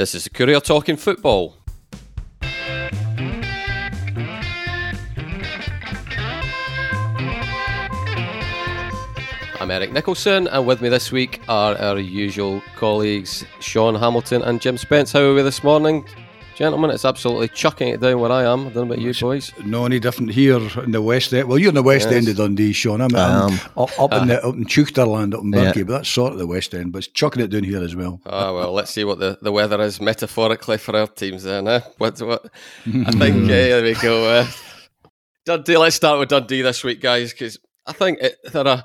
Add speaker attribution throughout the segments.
Speaker 1: This is the Courier Talking Football. I'm Eric Nicholson, and with me this week are our usual colleagues Sean Hamilton and Jim Spence. How are we this morning? Gentlemen, it's absolutely chucking it down where I am. I don't know about you boys.
Speaker 2: No any different here in the west end. Well, you're in the west
Speaker 1: Yes.
Speaker 2: end of Dundee, Sean. I'm, I'm up, up in the up in Chukterland, up in
Speaker 3: Yeah.
Speaker 2: But that's sort of the west end. But it's chucking it down here as well.
Speaker 1: Ah, well, let's see what the, the weather is metaphorically for our teams then. Eh? What, what? I think, eh, there we go. Uh, Dundee, let's start with Dundee this week, guys, because I think it, there are,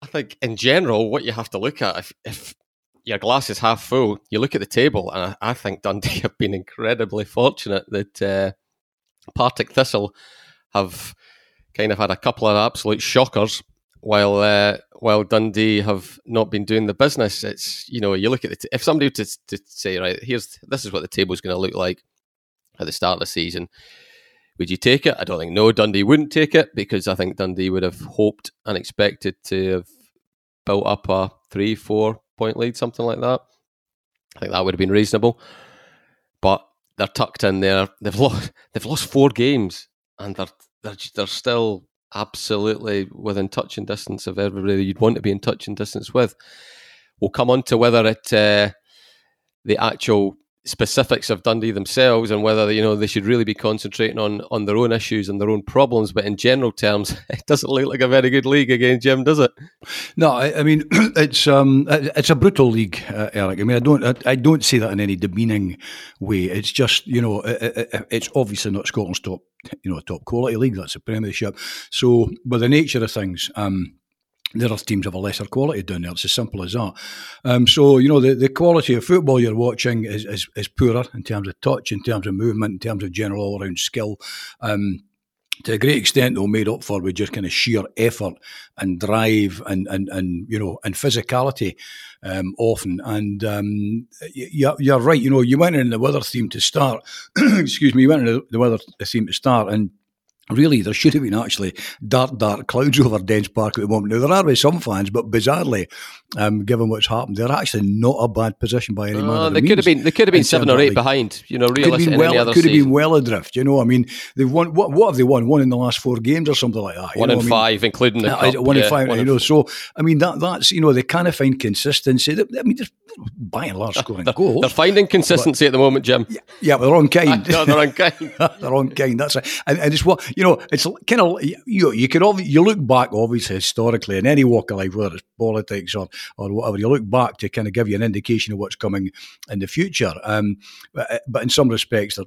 Speaker 1: I think in general, what you have to look at, if, if your glass is half full, you look at the table, and I, think Dundee have been incredibly fortunate that uh, Partick Thistle have kind of had a couple of absolute shockers while uh, while Dundee have not been doing the business. It's you know you look at t- if somebody were to, to say right here's this is what the table is going to look like at the start of the season. Would you take it? I don't think no. Dundee wouldn't take it because I think Dundee would have hoped and expected to have built up a three, four point lead, something like that. I think that would have been reasonable. But they're tucked in there. They've lost. They've lost four games, and they're they're they're still absolutely within touching distance of everybody you'd want to be in touching distance with. We'll come on to whether it uh, the actual specifics of Dundee themselves and whether you know they should really be concentrating on on their own issues and their own problems. But in general terms, it doesn't look like a very good league again, Jim, does it?
Speaker 2: No, I, I mean it's um it's a brutal league, uh, Eric. I mean I don't I, I don't say that in any demeaning way. It's just you know it, it, it's obviously not Scotland's top you know top quality league. That's the Premiership. So by the nature of things, um. There are teams of a lesser quality down there. It's as simple as that. Um, so you know the, the quality of football you're watching is, is is poorer in terms of touch, in terms of movement, in terms of general all round skill. Um, to a great extent, though, made up for with just kind of sheer effort and drive and and, and you know and physicality um, often. And um, you're, you're right. You know, you went in the weather theme to start. excuse me, you went in the weather theme to start, and really there should have been actually dark, dark clouds over Dens Park at the moment. Now there are with some fans, but bizarrely, um, given what's happened, they're actually not a bad position by any manner
Speaker 1: Uh,
Speaker 2: of
Speaker 1: they could have
Speaker 2: means
Speaker 1: been they could have been seven or eight
Speaker 2: league
Speaker 1: behind. You know,
Speaker 2: could have
Speaker 1: realistic
Speaker 2: been
Speaker 1: in any
Speaker 2: well. Could have been well adrift. You know, I mean, they've won. What, what have they won? One in the last four games or something like that. you
Speaker 1: one
Speaker 2: know
Speaker 1: in
Speaker 2: I mean?
Speaker 1: five, including the
Speaker 2: Yeah,
Speaker 1: cup.
Speaker 2: One in
Speaker 1: yeah,
Speaker 2: five.
Speaker 1: one
Speaker 2: you know, so I mean that that's you know they kind of find consistency. They- I mean, they're by and large scoring goals.
Speaker 1: They're finding consistency at the moment, Jim.
Speaker 2: yeah, but they're on kind.
Speaker 1: no, they're unkind.
Speaker 2: they're on kind. That's right. And, and it's what you know. It's kind of you. You can obvi- you look back obviously historically in any walk of life, whether it's politics or or whatever. You look back to kind of give you an indication of what's coming in the future. Um, but, but in some respects,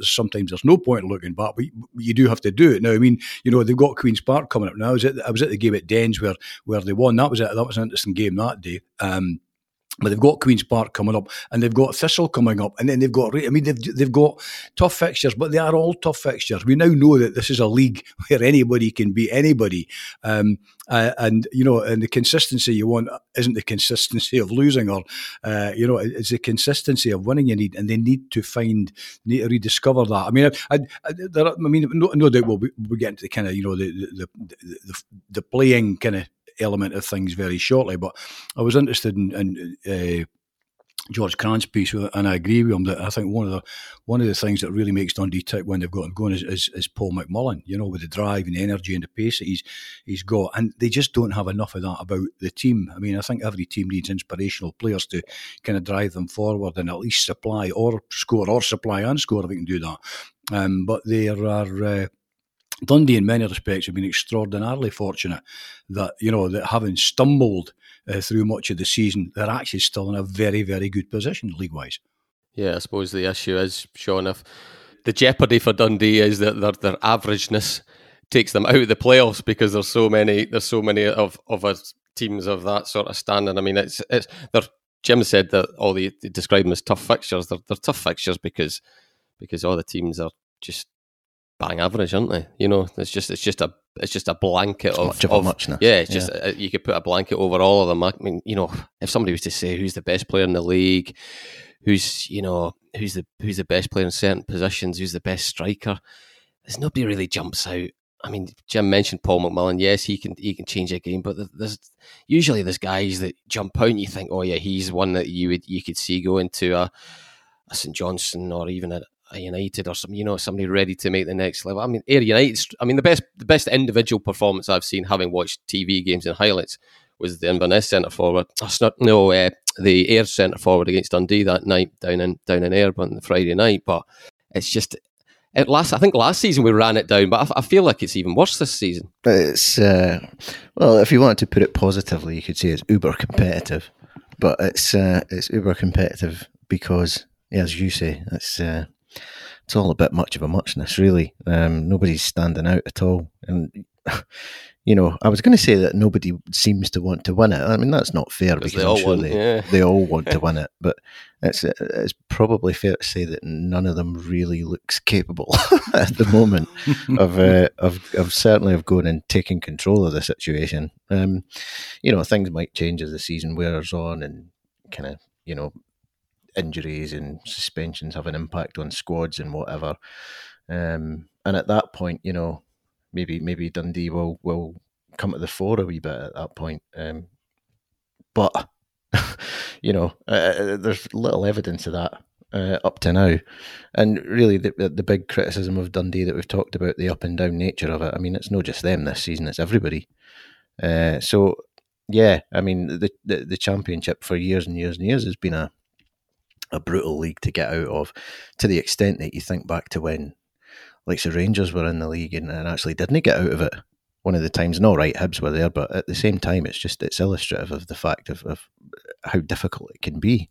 Speaker 2: sometimes there's no point in looking back, but you, you do have to do it. Now, I mean, you know, they've got Queens Park coming up now. I was at I was at the game at Dens where where they won. That was a, that was an interesting game that day. Um, but they've got Queens Park coming up, and they've got Thistle coming up, and then they've got. I mean, they've they've got tough fixtures, but they are all tough fixtures. We now know that this is a league where anybody can beat anybody, um, uh, and you know, and the consistency you want isn't the consistency of losing, or uh, you know, it's the consistency of winning you need, and they need to find, need to rediscover that. I mean, I, I, I mean, no, no doubt we'll, be, we'll get into the kind of you know the the the, the, the playing kind of element of things very shortly, but I was interested in. in uh, George Cran's piece, and I agree with him that I think one of the one of the things that really makes Dundee tick when they've got him going is, is, is Paul McMullen. You know, with the drive and the energy and the pace that he's he's got, and they just don't have enough of that about the team. I mean, I think every team needs inspirational players to kind of drive them forward and at least supply or score or supply and score if we can do that. Um, but there are. Uh, Dundee, in many respects, have been extraordinarily fortunate that you know that having stumbled uh, through much of the season, they're actually still in a very, very good position league wise.
Speaker 1: Yeah, I suppose the issue is, Sean, if the jeopardy for Dundee is that their, their averageness takes them out of the playoffs because there's so many there's so many of of us teams of that sort of standing. I mean, it's it's they're Jim said that all the they describe them as tough fixtures. They're, they're tough fixtures because because all the teams are just bang average, aren't they? You know, it's just it's just a it's just a blanket of,
Speaker 3: much of a
Speaker 1: of-
Speaker 3: muchness.
Speaker 1: Yeah, it's just uh, you could put a blanket over all of them. I mean, you know, if somebody was to say who's the best player in the league, who's you know who's the who's the best player in certain positions, who's the best striker, there's nobody really jumps out. I mean, Jim mentioned Paul McMullen. Yes, he can he can change a game, but there's usually there's guys that jump out and you think, oh yeah, he's one that you would you could see going to a, a St Johnstone or even a, a, United or some you know somebody ready to make the next level. I mean, Ayr United. I mean, the best the best individual performance I've seen, having watched TV games and highlights, was the Inverness centre forward. Oh, not, no, uh, the Ayr centre forward against Dundee that night down in down in Ayr on the Friday night. But it's just it last, I think last season we ran it down, but I, feel like it's even worse this season.
Speaker 3: It's uh, well, if you wanted to put it positively, you could say it's uber competitive, but it's uh, it's uber competitive because, as you say, it's uh, it's all a bit much of a muchness, really. Um, nobody's standing out at all, and you know, I was going to say that nobody seems to want to win it. I mean, that's not fair because
Speaker 1: they all,
Speaker 3: sure
Speaker 1: want,
Speaker 3: they,
Speaker 1: yeah.
Speaker 3: they all want to win it. But it's it's probably fair to say that none of them really looks capable at the moment of, uh, of of certainly of going and taking control of the situation. Um, you know, things might change as the season wears on, and kind of you know injuries and suspensions have an impact on squads and whatever. Um, and at that point, you know maybe maybe Dundee will will come to the fore a wee bit at that point. Um, but you know, uh, uh, there's little evidence of that uh, up to now, and really the the big criticism of Dundee that we've talked about the up and down nature of it. I mean, it's not just them this season; it's everybody. Uh, so yeah, I mean the, the the championship for years and years and years has been a a brutal league to get out of, to the extent that you think back to when like the Rangers were in the league and, and actually didn't get out of it one of the times. No, right, Hibs were there, but at the same time, it's just it's illustrative of the fact of, of how difficult it can be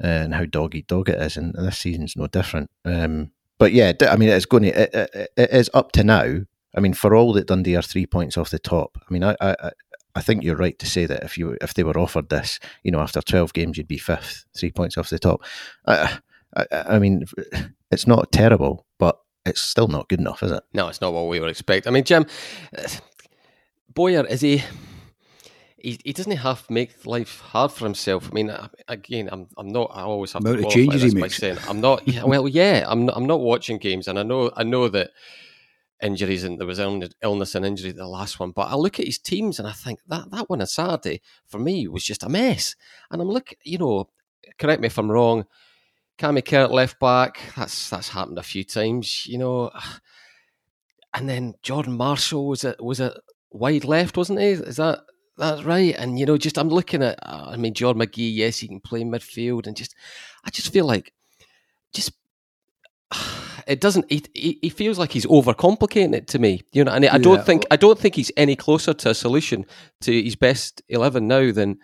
Speaker 3: and how dog eat dog it is. And this season's no different. Um, but yeah, I mean, it's going to it, it, it is up to now. I mean, for all that Dundee are three points off the top. I mean, I, I I think you're right to say that if you if they were offered this, you know, after twelve games, you'd be fifth, three points off the top. I, I, I mean, it's not terrible, but it's still not good enough, is it?
Speaker 1: No, it's not what we would expect. I mean, Jim, Bowyer is he? He, he doesn't have to make life hard for himself. I mean, again, I'm I'm not. I always have
Speaker 2: Amount
Speaker 1: to
Speaker 2: of changes
Speaker 1: this
Speaker 2: he
Speaker 1: by
Speaker 2: makes.
Speaker 1: saying I'm not. Well, yeah, I'm not, I'm not watching games, and I know I know that injuries and there was illness and injury the last one. But I look at his teams and I think that that one on Saturday for me was just a mess. And I'm looking, you know, correct me if I'm wrong. Cammy Kerr left back. That's that's happened a few times, you know. And then Jordan Marshall was a was a wide left, wasn't he? Is that that's right? And you know, just I'm looking at. Uh, I mean, Jordan McGhee. Yes, he can play midfield, and just I just feel like just it doesn't. He, he feels like he's overcomplicating it to me. You know, and I don't think I don't think he's any closer to a solution to his best eleven now than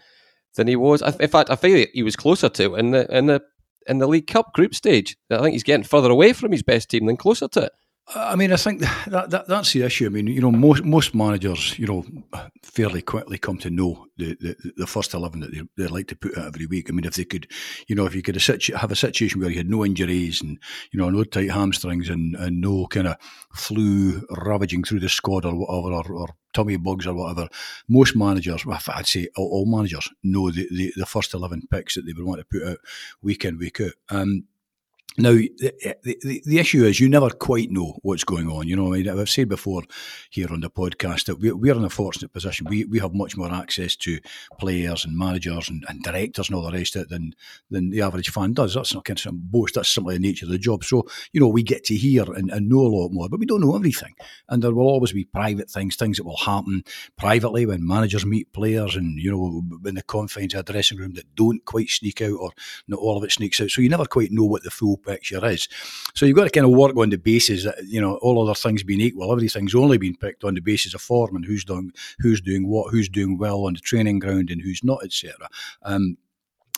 Speaker 1: than he was. In fact, I feel he was closer to in the in the in the League Cup group stage. I think he's getting further away from his best team than closer to it.
Speaker 2: I mean, I think that, that that's the issue. I mean, you know, most most managers, you know, fairly quickly come to know the, the, the first eleven that they, they like to put out every week. I mean, if they could, you know, if you could have a situation where you had no injuries and you know no tight hamstrings and, and no kind of flu ravaging through the squad or whatever, or, or tummy bugs or whatever, most managers, I'd say all, all managers, know the, the, the, first eleven picks that they would want to put out week in week out. Um, now, the, the, the, issue is you never quite know what's going on. You know, I mean, I've said before here on the podcast that we, we're in a fortunate position. We, we have much more access to players and managers and, and directors and all the rest of it than, than the average fan does. That's not kind of some boast. That's simply the nature of the job. So, you know, we get to hear and, and know a lot more, but we don't know everything. And there will always be private things, things that will happen privately when managers meet players and, you know, in the confines of a dressing room that don't quite sneak out or not all of it sneaks out. So you never quite know what the full picture is. So you've got to kind of work on the basis that you know all other things being equal, everything's only been picked on the basis of form and who's doing who's doing what, who's doing well on the training ground and who's not, etc. Um,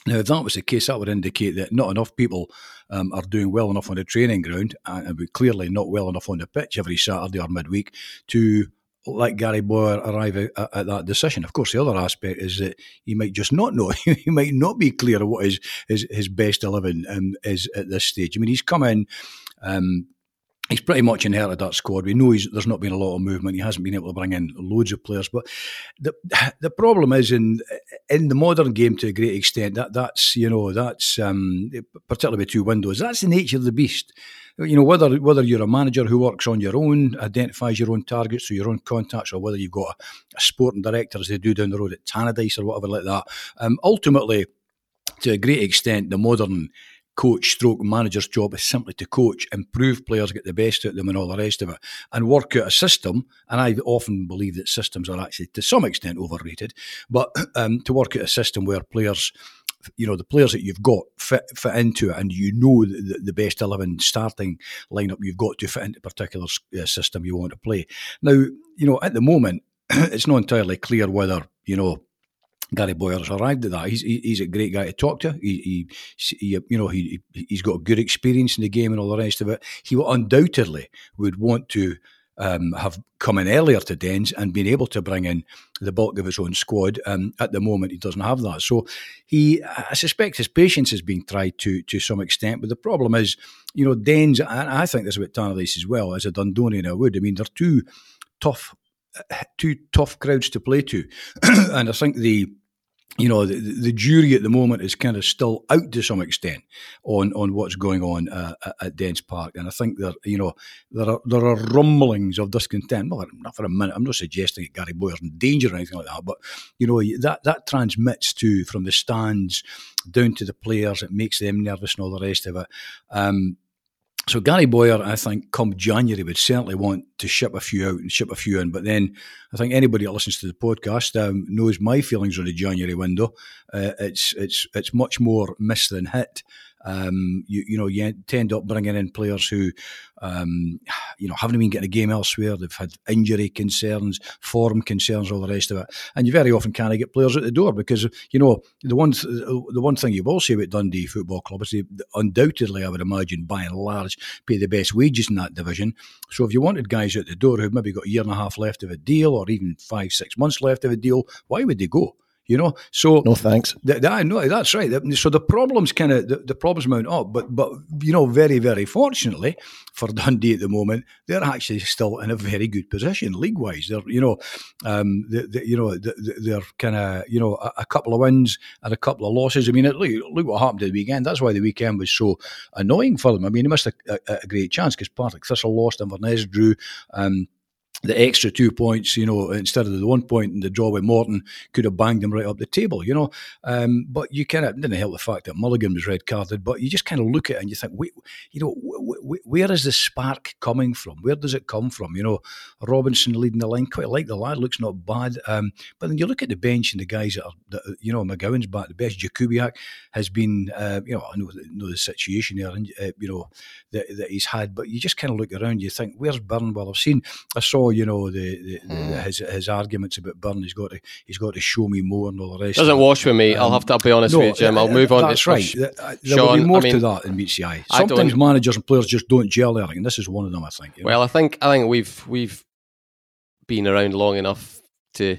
Speaker 2: now, if that was the case, that would indicate that not enough people um, are doing well enough on the training ground, and clearly not well enough on the pitch every Saturday or midweek to let Gary Bowyer arrive at, at, that decision. Of course, the other aspect is that he might just not know. he might not be clear what his his, his best eleven um, is at this stage. I mean, he's come in. Um, he's pretty much inherited that squad. We know there's not been a lot of movement. He hasn't been able to bring in loads of players. But the the problem is in in the modern game to a great extent that that's you know that's um, particularly with two windows. That's the nature of the beast. You know whether whether you're a manager who works on your own, identifies your own targets through your own contacts, or whether you've got a, a sporting director as they do down the road at Tannadice or whatever like that. Um, ultimately, to a great extent, the modern coach stroke manager's job is simply to coach, improve players, get the best out of them and all the rest of it, and work out a system. And I often believe that systems are actually to some extent overrated, but um, to work out a system where players you know the players that you've got fit fit into it, and you know the, the best eleven starting lineup you've got to fit into a particular uh, system you want to play. Now, you know at the moment it's not entirely clear whether you know Gary Bowyer has arrived at that. He's he's a great guy to talk to. He, he, he you know he he's got good experience in the game and all the rest of it. He undoubtedly would want to um, have come in earlier to Dens and been able to bring in the bulk of his own squad. Um, at the moment, he doesn't have that. So he, I suspect, his patience is being tried to to some extent. But the problem is, you know, Dens, and I think this about Tannadice as well as a Dundonian I would. I mean, they're two tough, two tough crowds to play to, and I think the you know, the, the, jury at the moment is kind of still out to some extent on, on what's going on uh, at Dens Park, and I think that you know there are there are rumblings of discontent. Well, not for a minute. I'm not suggesting that Gary Bowyer's in danger or anything like that, but you know that that transmits to from the stands down to the players. It makes them nervous and all the rest of it. Um, so Gary Bowyer, I think, come January would certainly want to ship a few out and ship a few in. But then I think anybody that listens to the podcast um, knows my feelings on the January window. Uh, it's it's it's much more miss than hit. Um, you, you know, you tend up bringing in players who, um, you know, haven't been getting a game elsewhere. They've had injury concerns, form concerns, all the rest of it, and you very often can't get players at the door because you know the one the one thing you will say about Dundee Football Club is they undoubtedly, I would imagine, by and large, pay the best wages in that division. So if you wanted guys at the door who've maybe got a year and a half left of a deal, or even five six months left of a deal, why would they go? You know, so
Speaker 3: no thanks.
Speaker 2: Th- th- no, that's right. So the problems kind of the, the, problems mount up, but but you know, very very fortunately for Dundee at the moment, they're actually still in a very good position league wise. They're you know, um, they, they, you know, they're kind of you know a, a, couple of wins and a couple of losses. I mean, look look what happened at the weekend. That's why the weekend was so annoying for them. I mean, they missed a, a, a great chance because Partick Thistle lost, Inverness drew. Um, the extra two points, you know, instead of the one point in the draw with Morton, could have banged them right up the table, you know. Um, but you kind of didn't help the fact that Mulligan was red carded. But you just kind of look at it and you think, wait, you know, where is the spark coming from? Where does it come from? You know, Robinson leading the line, quite like the lad, looks not bad. Um, but then you look at the bench and the guys that are, that, you know, McGowan's back the best. Jakubiak has been, uh, you know, I know, know the situation there, and uh, you know that, that he's had. But you just kind of look around, you think, where's Burnwell? I've seen, I saw you know the, the, mm. the, his his arguments about Byrne. He's got to he's got to show me more and all the rest.
Speaker 1: Doesn't wash with me. Um, I'll have to I'll be honest no, with you, Jim. I'll move on.
Speaker 2: That's right. There Sean, will be more I mean, to that in meets the eye. Sometimes managers and players just don't gel there, and this is one of them. I think.
Speaker 1: You know? Well, I think I think we've we've been around long enough to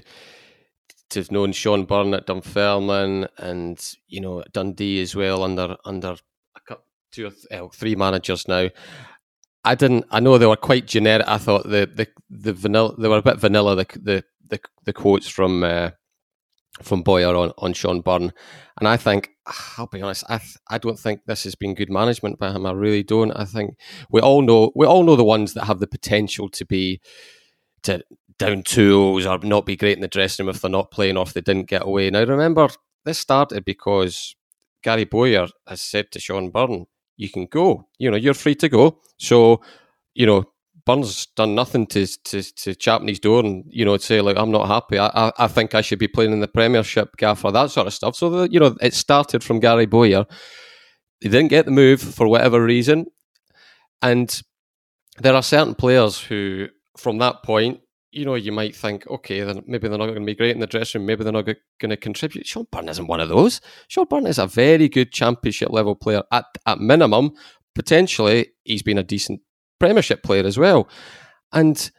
Speaker 1: to have known Shaun Byrne at Dunfermline and you know Dundee as well under under a couple, two or th- uh, three managers now. I didn't. I know they were quite generic. I thought the the the vanilla. They were a bit vanilla. The the the, the quotes from uh, from Bowyer on on Shaun Byrne, and I think I'll be honest. I I don't think this has been good management by him. I really don't. I think we all know we all know the ones that have the potential to be to down tools or not be great in the dressing room if they're not playing off. They didn't get away. Now remember, this started because Gary Bowyer has said to Shaun Byrne, you can go. You know, you're free to go. So, you know, Byrne's done nothing to to to Chapney's door and you know say like I'm not happy. I, I, I think I should be playing in the Premiership, Gaffer, that sort of stuff. So the, you know it started from Gary Bowyer. He didn't get the move for whatever reason, and there are certain players who, from that point, you know, you might think, okay, then maybe they're not going to be great in the dressing room. Maybe they're not going to contribute. Shaun Byrne isn't one of those. Shaun Byrne is a very good championship level player. At at minimum, potentially, he's been a decent Premiership player as well. And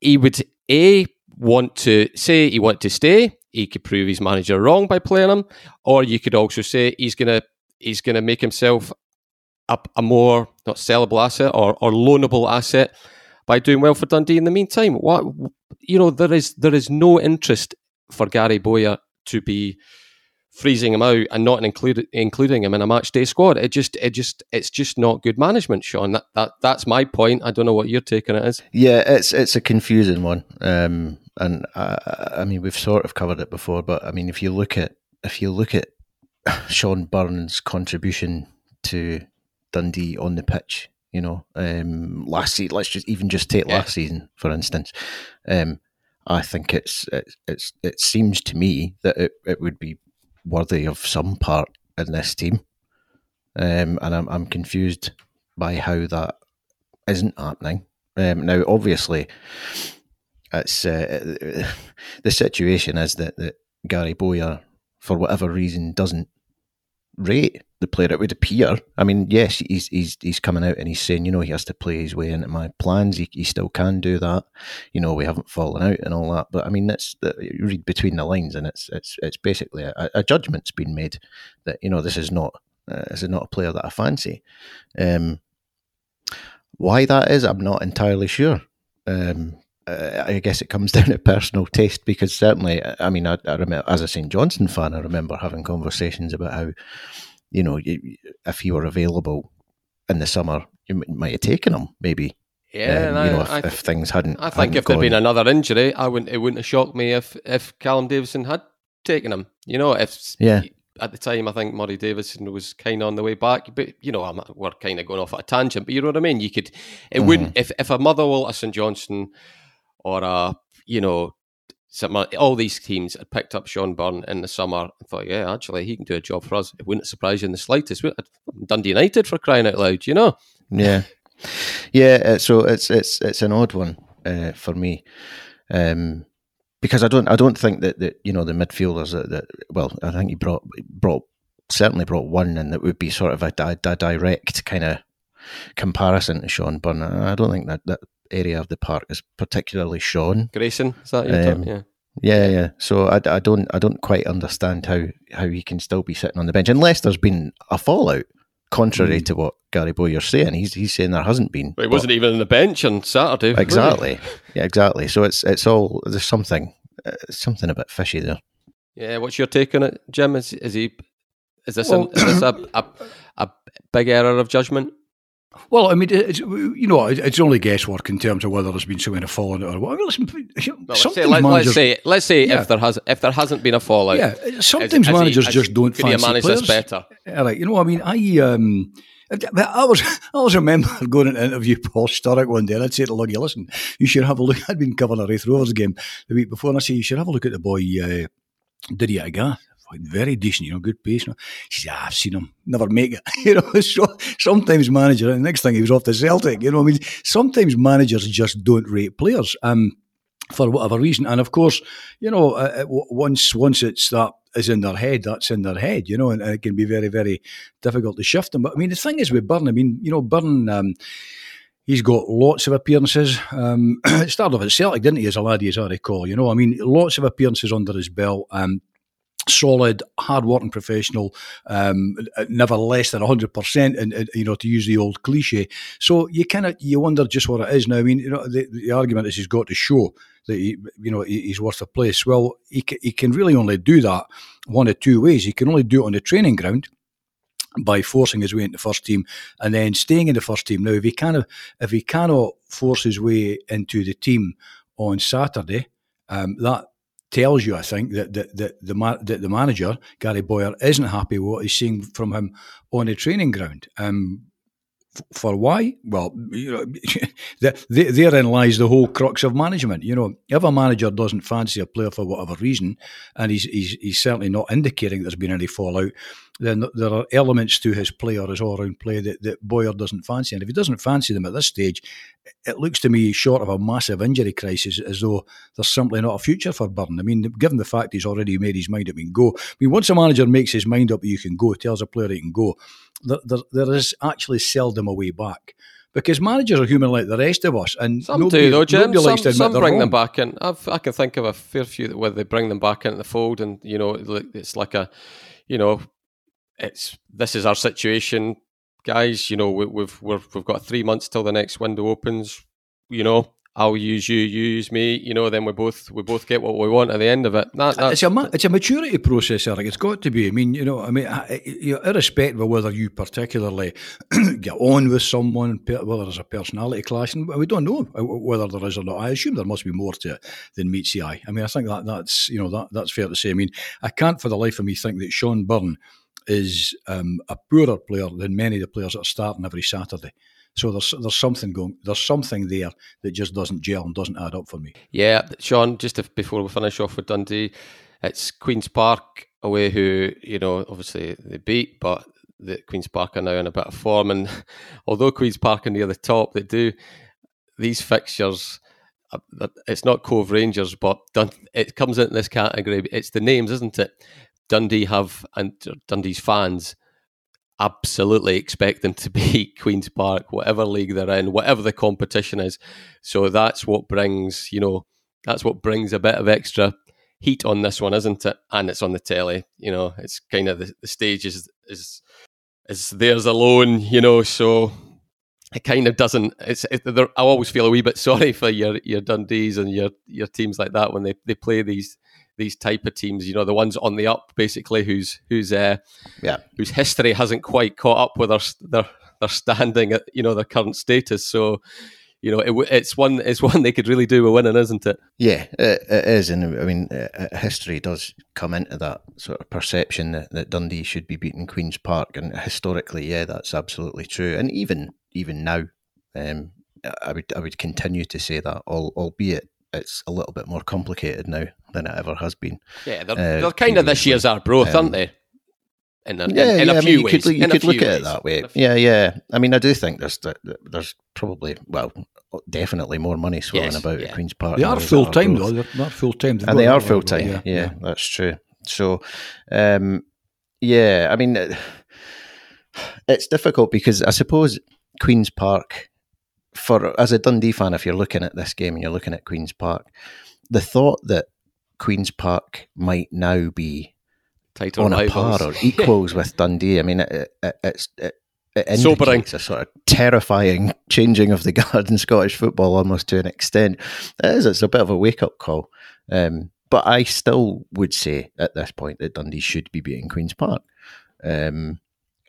Speaker 1: he would a want to say he want to stay. He could prove his manager wrong by playing him, or you could also say he's gonna he's gonna make himself a, a more not sellable asset or, or loanable asset by doing well for Dundee in the meantime. What you know, there is there is no interest for Gary Bowyer to be freezing him out and not include, including him in a match day squad. It just it just it's just not good management, Sean. That, that that's my point. I don't know what you're taking it as.
Speaker 3: Yeah, it's it's a confusing one. Um, and I, I mean we've sort of covered it before, but I mean if you look at if you look at Shaun Byrne's contribution to Dundee on the pitch, you know, um, last season, let's just even just take yeah. last season for instance. Um, I think it's it, it's it seems to me that it, it would be worthy of some part in this team, um, and I'm I'm confused by how that isn't happening. Um, now, obviously, it's uh, the situation is that that Gary Bowyer, for whatever reason, doesn't rate the player. It would appear. I mean, yes, he's he's he's coming out and he's saying, you know, he has to play his way into my plans. He, he still can do that. You know, we haven't fallen out and all that. But I mean, that's you read between the lines, and it's it's it's basically a, a judgment's been made that you know this is not uh, this is not a player that I fancy. Um, why that is, I'm not entirely sure. Um, uh, I guess it comes down to personal taste because certainly, I mean, I, I, remember as a St Johnstone fan, I remember having conversations about how, you know, if he were available in the summer, you might have taken him maybe.
Speaker 1: Yeah, um,
Speaker 3: you know, if, I, if, things hadn't.
Speaker 1: I think
Speaker 3: hadn't
Speaker 1: if there'd been another injury, I wouldn't. It wouldn't have shocked me if if Callum Davidson had taken him. You know, if
Speaker 3: yeah.
Speaker 1: At the time, I think Murray Davidson was kind of on the way back, but you know, I'm, we're kind of going off at a tangent. But you know what I mean? You could, it mm. wouldn't if if a Motherwell, a St Johnstone, or a you know some, all these teams had picked up Shaun Byrne in the summer and thought, yeah, actually, he can do a job for us. It wouldn't surprise you in the slightest. Dundee United for crying out loud, you know?
Speaker 3: Yeah, yeah. Uh, so it's it's it's an odd one uh, for me um, because I don't I don't think that, that you know the midfielders that, that well I think he brought brought certainly brought one and that would be sort of a, a, a direct kind of comparison to Shaun Byrne. I don't think that, that area of the park is particularly Sean
Speaker 1: Grayson. Is that your um,
Speaker 3: Yeah. Yeah, yeah. So I, I don't I don't quite understand how how he can still be sitting on the bench unless there's been a fallout. Contrary mm. to what Gary Bowyer's saying, he's he's saying there hasn't been.
Speaker 1: But he wasn't even on the bench on Saturday.
Speaker 3: Exactly. Yeah, exactly. So it's it's all there's something uh, something a bit fishy there.
Speaker 1: Yeah. What's your take on it, Jim? Is is he is this, well, an, is this a, a a big error of judgment?
Speaker 2: Well, I mean, it's, you know, it's only guesswork in terms of whether there's been some kind of fallout or what. I mean, listen,
Speaker 1: well, let's, say, let, us say, let's say yeah. if there has, if there hasn't been a fallout.
Speaker 2: Yeah, sometimes as, managers as he, just don't could fancy manage players.
Speaker 1: this better?
Speaker 2: Yeah, you know, I mean, I um, I was I always remember going to interview Paul Sturrock one day, and I'd say to Luggy, "Listen, you should have a look." I'd been covering a Raith Rovers game the week before, and I say you should have a look at the boy. Uh, Didi Agathe very decent, you know, good pace. Said, ah, I've seen him, never make it. you know, so sometimes manager, and the next thing he was off to Celtic, you know, I mean, sometimes managers just don't rate players. Um, for whatever reason, and of course, you know, uh, uh once once it's that is in their head, that's in their head, you know, and, and, it can be very very difficult to shift them. But I mean, the thing is with Byrne, I mean, you know, Byrne. Um, He's got lots of appearances. Um, started off at Celtic, didn't he, as a laddie, as I recall? You know, I mean, lots of appearances under his belt. Um, solid, hard-working professional, um, never less than hundred percent, and you know to use the old cliche. So you kind of you wonder just what it is now. I mean, you know, the, the argument is he's got to show that he, you know he's worth a place. Well, he he can really only do that one of two ways. He can only do it on the training ground by forcing his way into the first team and then staying in the first team. Now, if he kind of if he cannot force his way into the team on Saturday, um, that tells you, I think, that, that, that, the, that the manager, Gary Bowyer isn't happy with what he's seeing from him on the training ground. Um, for why? Well, you know, therein lies the whole crux of management. You know, if a manager doesn't fancy a player for whatever reason, and he's he's, he's certainly not indicating there's been any fallout, then there are elements to his play or his all round play that, that Bowyer doesn't fancy. And if he doesn't fancy them at this stage, it looks to me short of a massive injury crisis as though there's simply not a future for Byrne. I mean, given the fact he's already made his mind up and go. I mean, once a manager makes his mind up you can go, tells a player he can go, there, there, there is actually seldom a way back because managers are human like the rest of us, and
Speaker 1: some nobody, do though, Jim. Some, some bring wrong. them back in. I've, i can think of a fair few where they bring them back into the fold, and you know, it's like a, you know, it's this is our situation. guys, you know, we, we've we've we've got three months till the next window opens. You know, I'll use you, you use me. You know, then we both we both get what we want at the end of it. That,
Speaker 2: it's a it's a maturity process, Eric. It's got to be. I mean, you know, I mean, you know, irrespective of whether you particularly get on with someone, whether there's a personality clash, and we don't know uh, whether there is or not. I assume there must be more to it than meets the eye. I mean, I think that that's you know that that's fair to say. I mean, I can't for the life of me think that Shaun Byrne is um, a poorer player than many of the players that are starting every Saturday. So there's there's something going, there's something there that just doesn't gel and doesn't add up for me.
Speaker 1: Yeah, Sean. Just before we finish off with Dundee, it's Queens Park away, who you know obviously they beat, but the Queens Park are now in a bit of form, and although Queens Park are near the top, they do these fixtures. Uh, it's not Cove Rangers, but Dun- it comes in this category. It's the names, isn't it? Dundee have and Dundee's fans absolutely expect them to beat Queen's Park, whatever league they're in, whatever the competition is. So that's what brings, you know, that's what brings a bit of extra heat on this one, isn't it? And it's on the telly. You know, it's kind of the, the stage is is is theirs alone. You know, so it kind of doesn't. It's it, I always feel a wee bit sorry for your your Dundees and your your teams like that when they they play these these type of teams. You know, the ones on the up, basically, whose whose uh,
Speaker 3: yeah
Speaker 1: whose history hasn't quite caught up with their their their standing at you know their current status. So. You know, it, it's one. It's one they could really do with winning, isn't it?
Speaker 3: Yeah, it, it is, and I mean, uh, uh, history does come into that sort of perception that, that Dundee should be beating Queens Park, and historically, yeah, that's absolutely true. And even even now, um, I would I would continue to say that, albeit it's a little bit more complicated now than it ever has been.
Speaker 1: Yeah, they're, uh, they're kind of this year's Arbroath, um, aren't they?
Speaker 3: In a, yeah, in, in yeah, a few I mean, you Could, you could look at it that way. Yeah, yeah. I mean, I do think there's there's probably well, definitely more money swirling yes, about yeah. at Queens Park.
Speaker 2: They are full time though. They're not full time,
Speaker 3: and they are full time. Yeah, yeah, that's true. So, um, yeah, I mean, it's difficult because I suppose Queens Park for as a Dundee fan, if you're looking at this game and you're looking at Queens Park, the thought that Queens Park might now be
Speaker 1: Title
Speaker 3: on
Speaker 1: rivals.
Speaker 3: a par or equals with Dundee, I mean, it, it, it's it, it Sobering. a sort of terrifying changing of the guard in Scottish football almost to an extent. It is. It's a bit of a wake up call. Um, but I still would say at this point that Dundee should be beating Queens Park. Um,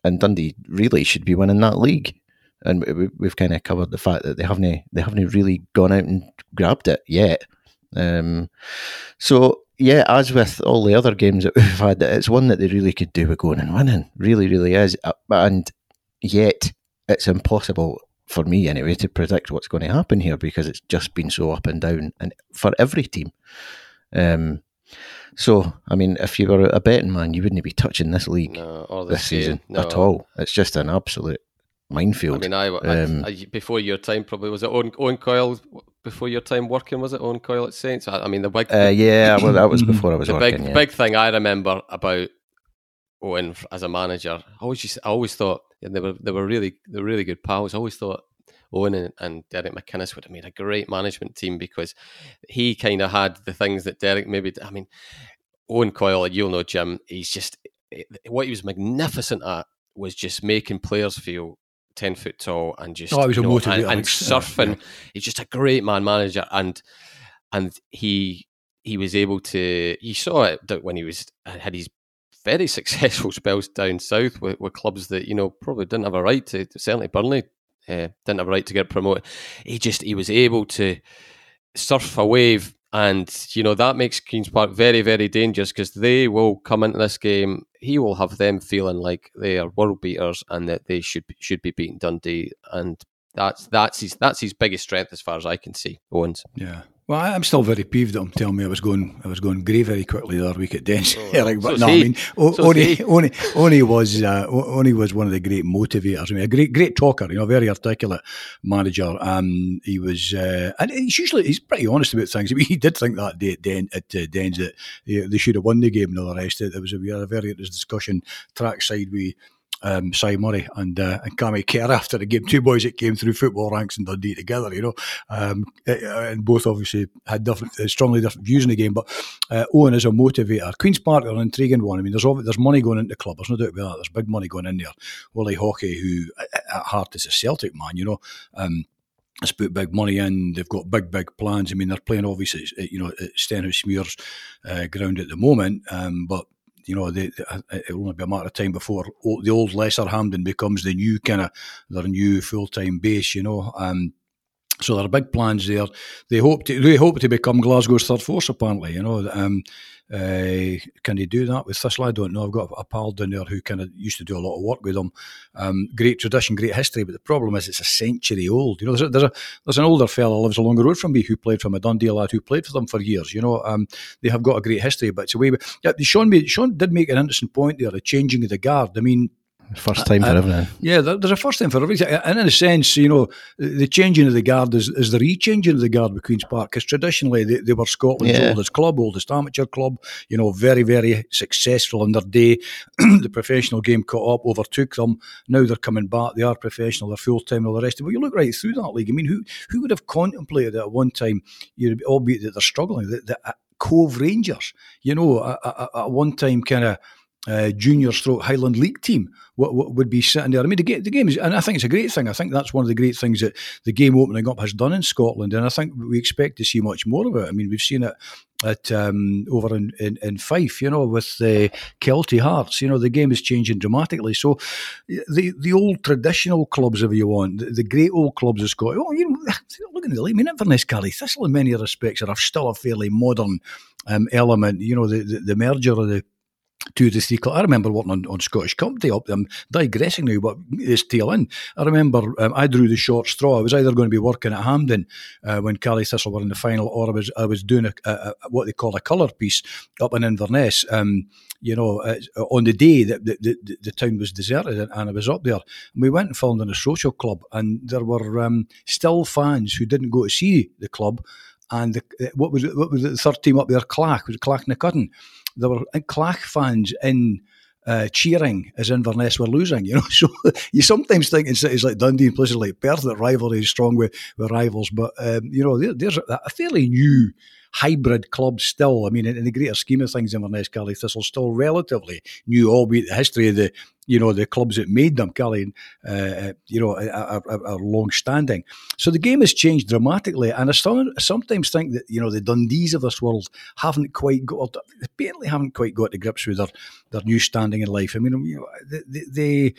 Speaker 3: and Dundee really should be winning that league and we, have kind of covered the fact that they haven't they haven't really gone out and grabbed it yet. Um, so yeah, as with all the other games that we've had, it's one that they really could do with going and winning. Really, really is, uh, and yet it's impossible for me anyway to predict what's going to happen here because it's just been so up and down, and for every team. Um, so, I mean, if you were a betting man, you wouldn't be touching this league
Speaker 1: no,
Speaker 3: this, this season no. at all. It's just an absolute minefield.
Speaker 1: I mean, I, um, I, I, before your time probably was it Owen, Owen Coyle before your time working was it Owen Coyle at Saints? I, I mean the big
Speaker 3: uh, yeah, well that was before I was
Speaker 1: the
Speaker 3: working.
Speaker 1: Big
Speaker 3: yeah.
Speaker 1: big thing I remember about Owen as a manager. I always just, I always thought they were they were really they were really good pals. I always thought Owen and, and Derek McInnes would have made a great management team because he kind of had the things that Derek maybe. I mean, Owen Coyle, you'll know Jim. He's just eh, what he was magnificent at was just making players feel ten foot tall and just
Speaker 2: oh, was
Speaker 1: a
Speaker 2: know,
Speaker 1: and, and, surfing. Yeah. He's just a great man manager, and and he he was able to. You saw it when he was had his very successful spells down south with, with clubs that you know probably didn't have a right to. Certainly, Burnley uh, didn't have a right to get promoted. He just he was able to surf a wave and, you know, that makes Queen's Park very, very dangerous because they will come into this game. He will have them feeling like they are world beaters and that they should should be beating Dundee. And that's that's his that's his biggest strength as far as I can see, Owens.
Speaker 2: Yeah. Well, I'm still very peeved at I'm telling me I was going I was going grey very quickly the other week at Dens.
Speaker 1: Oh,
Speaker 2: like,
Speaker 1: but
Speaker 2: no,
Speaker 1: he.
Speaker 2: I mean, o- so was uh, was one of the great motivators. I mean, a great great talker, you know, very articulate manager. Um, he was, uh, and he's usually he's pretty honest about things. I mean, he did think that day at, Den, at uh, Dens that they, they should have won the game and all the rest. There was a, we had a very interesting discussion trackside with um, Si Murray and uh, and Cammy Kerr after the game. Two boys that came through football ranks in Dundee together, you know, um, eh, eh, and both obviously had different, uh, strongly different views in the game. But uh, Owen is a motivator. Queens Park are an intriguing one. I mean, there's there's money going into the club. There's no doubt about that. There's big money going in there. Willie Hockey, who at heart is a Celtic man, you know. Um, has put big money in. They've got big, big plans. I mean, they're playing obviously, you know, at Stenhousemuir's uh, ground at the moment, um, but you know, they, they, it'll only be a matter of time before the old Lesser Hampden becomes the new kind of their new full time base. You know, um, so there are big plans there. They hope to they hope to become Glasgow's third force. Apparently, you know. Um, uh, can they do that with Thistle? I don't know. I've got a pal down there who kind of used to do a lot of work with them. Um, great tradition, great history, but the problem is it's a century old. You know, there's a, there's, a, there's an older fella lives along the road from me who played for a Dundee lad who played for them for years. You know, um, they have got a great history, but it's a way. Yeah, Sean Sean did make an interesting point there, the changing of the guard. I mean,
Speaker 3: First time for everything.
Speaker 2: Yeah, there's a first time for everything. And in a sense, you know, the changing of the guard is, is the re-changing of the guard with Queen's Park, because traditionally they, they were Scotland's yeah. oldest club, oldest amateur club, you know, very, very successful in their day. the professional game caught up, overtook them. Now they're coming back. They are professional, they're full-time, all the rest of it. But you look right through that league. I mean, who who would have contemplated at one time, you know, albeit that they're struggling, that, that uh, Cove Rangers, you know, at one time kind of uh, junior stroke Highland League team what, what would be sitting there. I mean, the game, the game is, and I think it's a great thing. I think that's one of the great things that the game opening up has done in Scotland, and I think we expect to see much more of it. I mean, we've seen it at um, over in, in, in, Fife, you know, with the Kelty Hearts. You know, the game is changing dramatically. So the the old traditional clubs, if you want, the, the great old clubs of Scotland. Oh, you know, look at the league. I mean, Inverness, Caley Thistle, in many respects, are still a fairly modern um, element. You know, the, the, the merger of the two to three. I remember working on, on Scottish Company up them, digressing now, but it's tail in. I remember um, I drew the short straw. I was either going to be working at Hampden uh, when Caley Thistle were in the final, or I was I was doing a, a, a what they call a colour piece up in Inverness. Um, you know, uh, on the day that the, the, the, town was deserted, and I was up there, and we went and filmed in a social club, and there were um, still fans who didn't go to see the club. And the, what was what was the third team up there? Clack was it Clachnacuddin, there were Clach fans in uh, cheering as Inverness were losing. You know, so you sometimes think in cities like Dundee and places like Perth that rivalry is strong with, with rivals, but um, you know, there, there's a, fairly new hybrid club still. I mean, in, in the greater scheme of things, Inverness Caley Thistle still relatively new, albeit the history of the you know, the clubs that made them, Caley, uh, uh, you know, are, are, are, long standing. So the game has changed dramatically. And I sometimes think that, you know, the Dundees of this world haven't quite got, barely haven't quite got to grips with their, their new standing in life. I mean, you know, they, they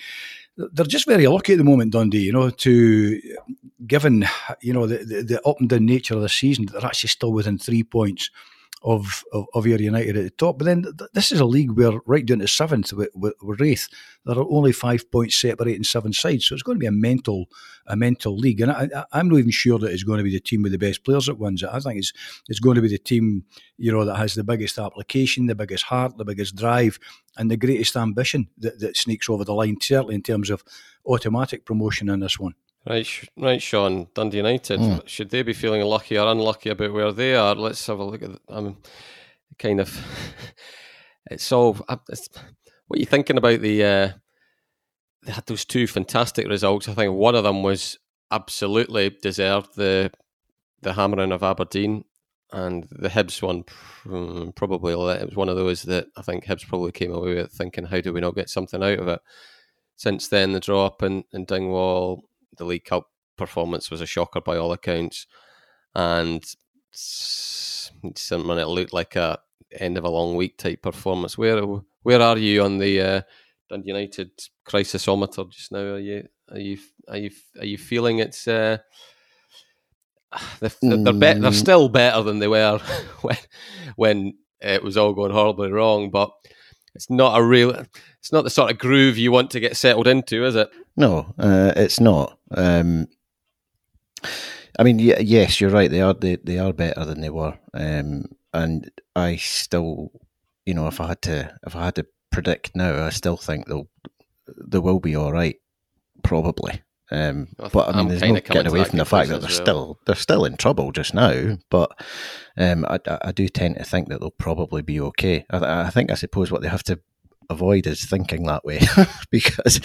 Speaker 2: they're just very lucky at the moment, Dundee. You know, to given you know the, the, the up and down nature of the season, they're actually still within three points of, of, of Ayr United at the top. But then th- this is a league where right down to seventh with, with, with there are only five points separating seven sides. So it's going to be a mental a mental league. And I, am not even sure that it's going to be the team with the best players that wins it. I think it's it's going to be the team you know that has the biggest application, the biggest heart, the biggest drive, and the greatest ambition that, that sneaks over the line. Certainly in terms of automatic promotion in this one.
Speaker 1: Right, right, Sean. Dundee United. Mm. Should they be feeling lucky or unlucky about where they are? Let's have a look at. I'm um, kind of. It's all. It's, what are you thinking about the? Uh, they had those two fantastic results. I think one of them was absolutely deserved the the hammering of Aberdeen, and the Hibs one probably it was one of those that I think Hibs probably came away with thinking, how do we not get something out of it? Since then, the draw up in, in Dingwall, the League Cup performance was a shocker by all accounts, and something it looked like a end of a long week type performance. Where where are you on the uh, Dundee United crisisometer just now? Are you are you are you are you feeling it's uh, they're, they're, be- they're mm. still better than they were when when it was all going horribly wrong, but it's not a real it's not the sort of groove you want to get settled into, is it?
Speaker 3: No, uh, it's not. Um, I mean, y- yes, you're right. They are they, they are better than they were, um, and I still, you know, if I had to if I had to predict now, I still think they'll they will be all right, probably. Um, but I mean, I'm there's no getting away from the fact that they're well. still they're still in trouble just now. But um, I, I do tend to think that they'll probably be okay. I, I think I suppose what they have to avoid is thinking that way because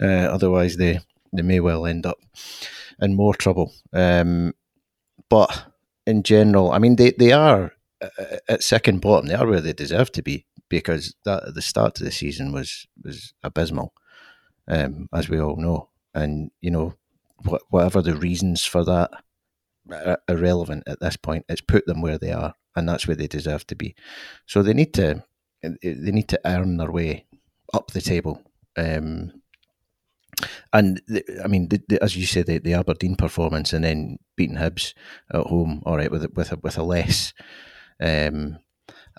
Speaker 3: uh, otherwise they they may well end up in more trouble. Um, but in general, I mean, they, they are uh, at second bottom. They are where they deserve to be because that the start of the season was was abysmal, um, as we all know. And you know, wh- whatever the reasons for that, are irrelevant at this point. It's put them where they are, and that's where they deserve to be. So they need to they need to earn their way up the table. Um, and the, I mean, the, the, as you said, the, the, Aberdeen performance and then beating Hibs at home, all right, with with a, with a less um,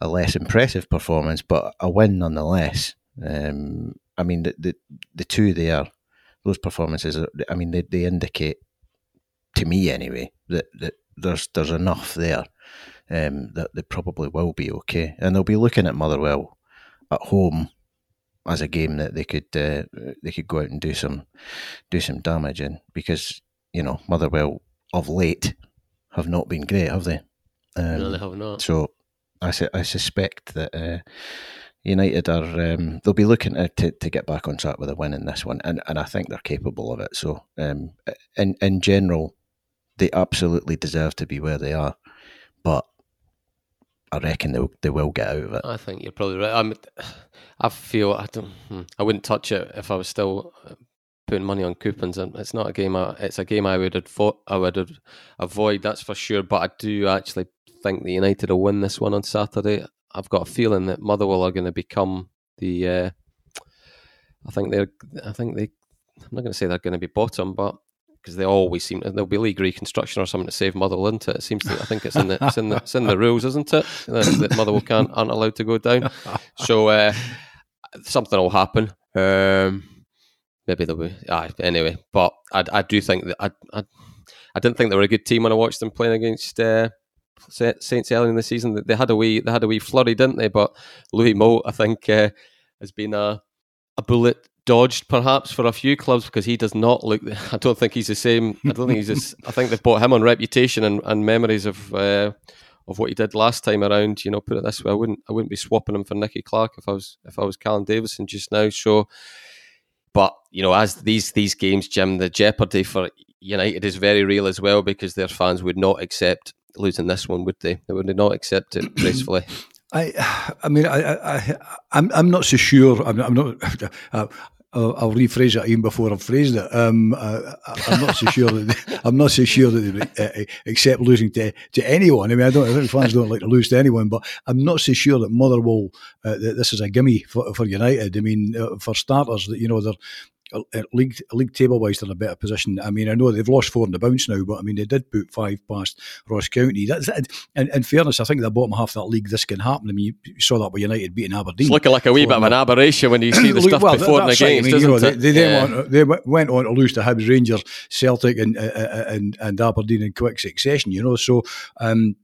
Speaker 3: a less impressive performance, but a win nonetheless. Um, I mean, the, the the two there, those performances, I mean, they, they indicate to me anyway that, that there's there's enough there um, that they probably will be okay, and they'll be looking at Motherwell at home as a game that they could uh, they could go out and do some do some damage in because you know Motherwell of late have not been great, have they?
Speaker 1: Um, no, they have not.
Speaker 3: So I su- I suspect that uh, United are um, they'll be looking to, to, to get back on track with a win in this one, and, and I think they're capable of it. So um, in in general, they absolutely deserve to be where they are, but I reckon they they will get out of it.
Speaker 1: I think you're probably right. I'm, I feel I don't. Hmm, I wouldn't touch it if I was still putting money on coupons. And it's not a game. I, it's a game I would advo- I would avoid. That's for sure. But I do actually think the United will win this one on Saturday. I've got a feeling that Motherwell are going to become the. Uh, I think they're. I think they. I'm not going to say they're going to be bottom, but because they always seem to, there'll be league reconstruction or something to save Motherwell into it. It seems to, I think it's in the it's in the, it's in the rules, isn't it? That, that Motherwell can't aren't allowed to go down. So uh, something will happen. Um, maybe they'll be ah, anyway. But I, I do think that I, I I didn't think they were a good team when I watched them playing against. Uh, Saints early in the season, they had a wee, they had a wee flurry, didn't they? But Louis Moult, I think, uh, has been a a bullet dodged perhaps for a few clubs because he does not look. I don't think he's the same. I don't think he's. I think they've bought him on reputation and, and memories of uh, of what he did last time around. You know, put it this way, I wouldn't I wouldn't be swapping him for Nicky Clark if I was if I was Callum Davidson just now. So, but you know, as these these games, Jim, the jeopardy for United is very real as well because their fans would not accept losing this one, would they? They would not accept it gracefully.
Speaker 2: I, I mean, I, I, I'm, I'm not so sure. I'm, I'm not. Uh, I'll, I'll, rephrase it even before I've phrased it. Um, I, am not so sure that they, I'm not so sure that they uh, accept losing to, to anyone. I mean, I don't. I think fans don't like to lose to anyone, but I'm not so sure that Motherwell uh, that this is a gimme for, for United. I mean, uh, for starters, that you know they're league league table wise, they're in a better position. I mean, I know they've lost four in the bounce now, but I mean, they did put five past Ross County. That's and in fairness, I think the bottom half of that league, this can happen. I mean, you saw that with United beating Aberdeen.
Speaker 1: It's looking like a wee bit of an aberration when you see the stuff well, before the I mean, you know,
Speaker 2: they, they, yeah. went on, they, went on, to lose to Hibs, Rangers, Celtic, and uh, uh, and, and Aberdeen in quick succession. You know, so. Um,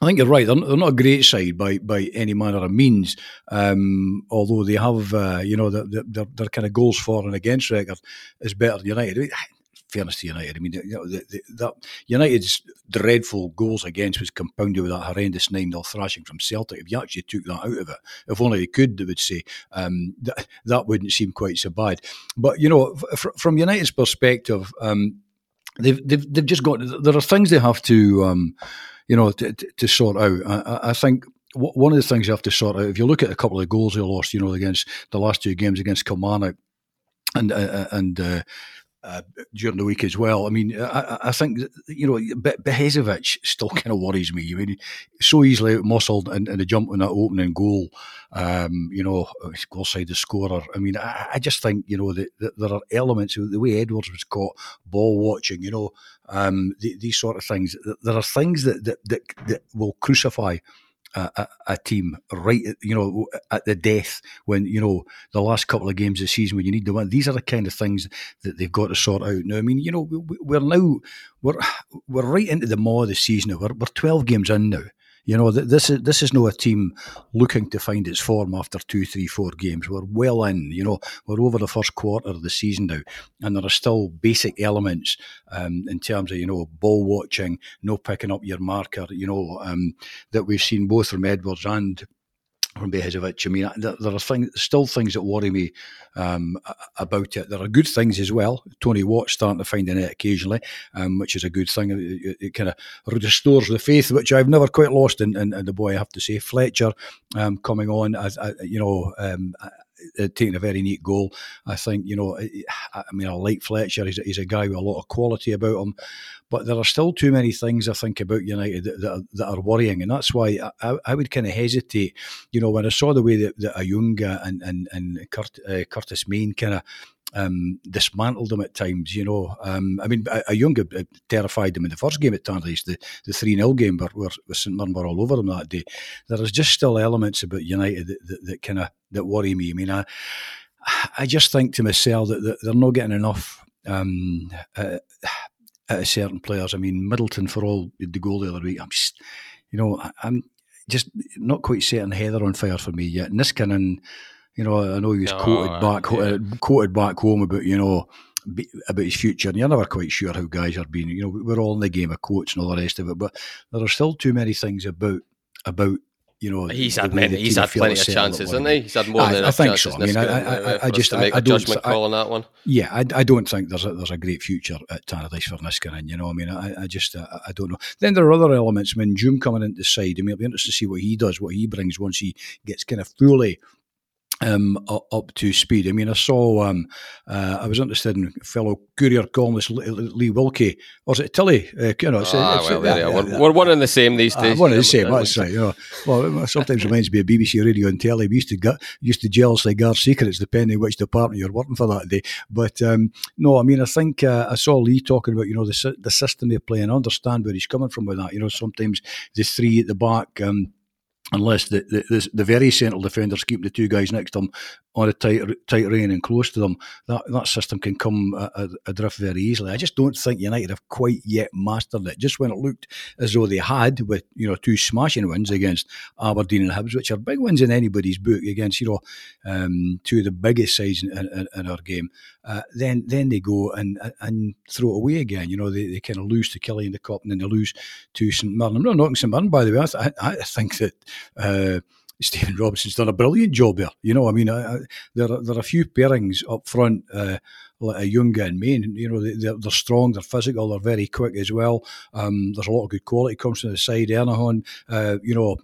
Speaker 2: I think you're right. They're, they're, not a great side by by any manner of means. Um, although they have, uh, you know, their, their, kind of goals for and against record is better than United. I mean, fairness to United, I mean, you know, the, that United's dreadful goals against was compounded with that horrendous nine 0 thrashing from Celtic. If you actually took that out of it, if only they could, they would say um, that that wouldn't seem quite so bad. But you know, f- from United's perspective, um, they've, they've they've just got there are things they have to. You know, to, to sort out. I, I think one of the things you have to sort out, if you look at a couple of goals they lost, you know, against the last two games against Kilmarnock and uh, uh and uh, uh, during the week as well. I mean, I, I think you know Behezovic still kind of worries me. I mean, so easily muscled and, a jump on that opening goal. Um, you know, goal side the scorer. I mean, I, I just think you know that, that, there are elements of the way Edwards was caught ball watching. You know, um, the, these sort of things. There are things that that, that, that will crucify a, a, team right, you know, at the death when you know the last couple of games of the season when you need to win. These are the kind of things that they've got to sort out. Now, I mean, you know, we're now we're we're right into the maw of the season. We're we're twelve games in now. You know, this is this is not a team looking to find its form after two, three, four games. We're well in. You know, we're over the first quarter of the season now, and there are still basic elements um, in terms of you know ball watching, no picking up your marker. You know um, that we've seen both from Edwards and from Behazovic. I mean, there, are things, still things that worry me um, about it. There are good things as well. Tony Watt starting to find the net occasionally, um, which is a good thing. It, it, it, kind of restores the faith, which I've never quite lost in, in, in the boy. I have to say, Fletcher um, coming on, as, you know. Uh, taking a very neat goal. I think, you know, I mean, I like Fletcher. He's a, he's a guy with a lot of quality about him. But there are still too many things I think about United that, that, are, that are worrying. And that's why I, I, would kind of hesitate. You know, when I saw the way that, that Ayunga and, and, and Kurt, uh, Curtis Main kind of um, dismantled them at times. You know, um, I mean, a, Ayunga terrified them in the first game at Tannadice, the the three 0 game where, where St Mirren were all over them that day. There is just still elements about United that, that, that kind of that worry me. I mean, I I just think to myself that, that they're not getting enough. Um, uh, certain players, I mean Middleton for all the goal the other week. I'm just, you know, I'm just not quite setting Heather on fire for me yet. Niskanen you know, I know he was no, quoted uh, back yeah. quoted back home about you know about his future, and you're never quite sure how guys are being. You know, we're all in the game of quotes and all the rest of it, but there are still too many things about about you know,
Speaker 1: he's had many, he's had plenty of chances, hasn't he? He's had more I, than I enough chances. So. I mean, I, I, I just
Speaker 2: I,
Speaker 1: I, don't judgment call on that one.
Speaker 2: Yeah, I, I don't think there's a, there's a great future at Tannadice for Niskanen. You know, I mean, I, I just I, I don't know. Then there are other elements. I mean, Djoum coming into the side. I mean, it'll be interesting to see what he does, what he brings once he gets kind of fully um, up to speed. I mean, I saw, um, uh, I was interested in fellow courier columnist Lee Wilkie. Was it Tilly? Uh, you know,
Speaker 1: it's, ah, it's, well, yeah, yeah, we're, we're, one and the same these ah, days.
Speaker 2: Uh, one and the same, that's right. You know, well, sometimes reminds me of BBC Radio and Telly. We used to, get, used to jealously guard secrets depending which department you're working for that day. But um, no, I mean, I think uh, I saw Lee talking about, you know, the, the system they play and understand where he's coming from with that. You know, sometimes the three at the back, um, unless the, the, the, very central defenders keep the two guys next to them on a tight tight rein and close to them, that, that system can come adrift very easily. I just don't think United have quite yet mastered it. Just when it looked as though they had, with you know two smashing wins against Aberdeen and Hibs, which are big wins in anybody's book against you know um, two of the biggest sides in, in, in our game, uh, then then they go and and throw it away again. You know they, they kind of lose to Killie in the cup and then they lose to St Mirren. I'm not knocking St Mirren by the way. I, th- I think that. Uh, Stephen Robinson's done a brilliant job there. You know, I mean, I, I, there are, there are a few pairings up front, uh, like Ayunga and Main. You know, they, are they're strong, they're physical, they're very quick as well. Um, there's a lot of good quality comes from the side. Ernahan, uh, you know,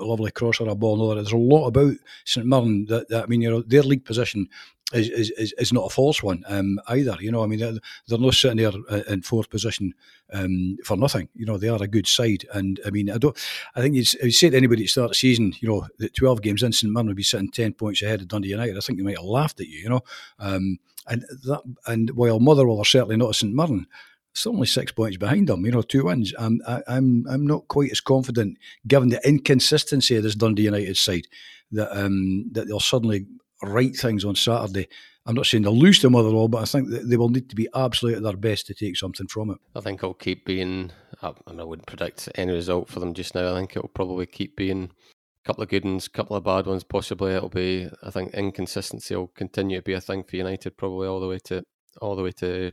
Speaker 2: a lovely crosser, a ball. There's a lot about St Mirren that, that I mean, you know, their league position is, is, is not a false one um, either. You know, I mean, they're, they're not sitting there uh, in fourth position um, for nothing. You know, they are a good side, and I mean, I don't. I think you'd, you say to anybody at the start of the season, you know, that twelve games in, St Mirren would be sitting ten points ahead of Dundee United. I think they might have laughed at you. You know, um, and that and while Motherwell are certainly not a St Mirren. It's only six points behind them, you know, two wins. I'm, I, I'm, I'm not quite as confident, given the inconsistency of this Dundee United side, that um, that they'll suddenly right things on Saturday. I'm not saying they'll lose to Motherwell, but I think they will need to be absolutely at their best to take something from it.
Speaker 1: I think it'll keep being. Mean, I wouldn't predict any result for them just now. I think it'll probably keep being a couple of good ones, a couple of bad ones. Possibly it'll be. I think inconsistency will continue to be a thing for United, probably all the way to all the way to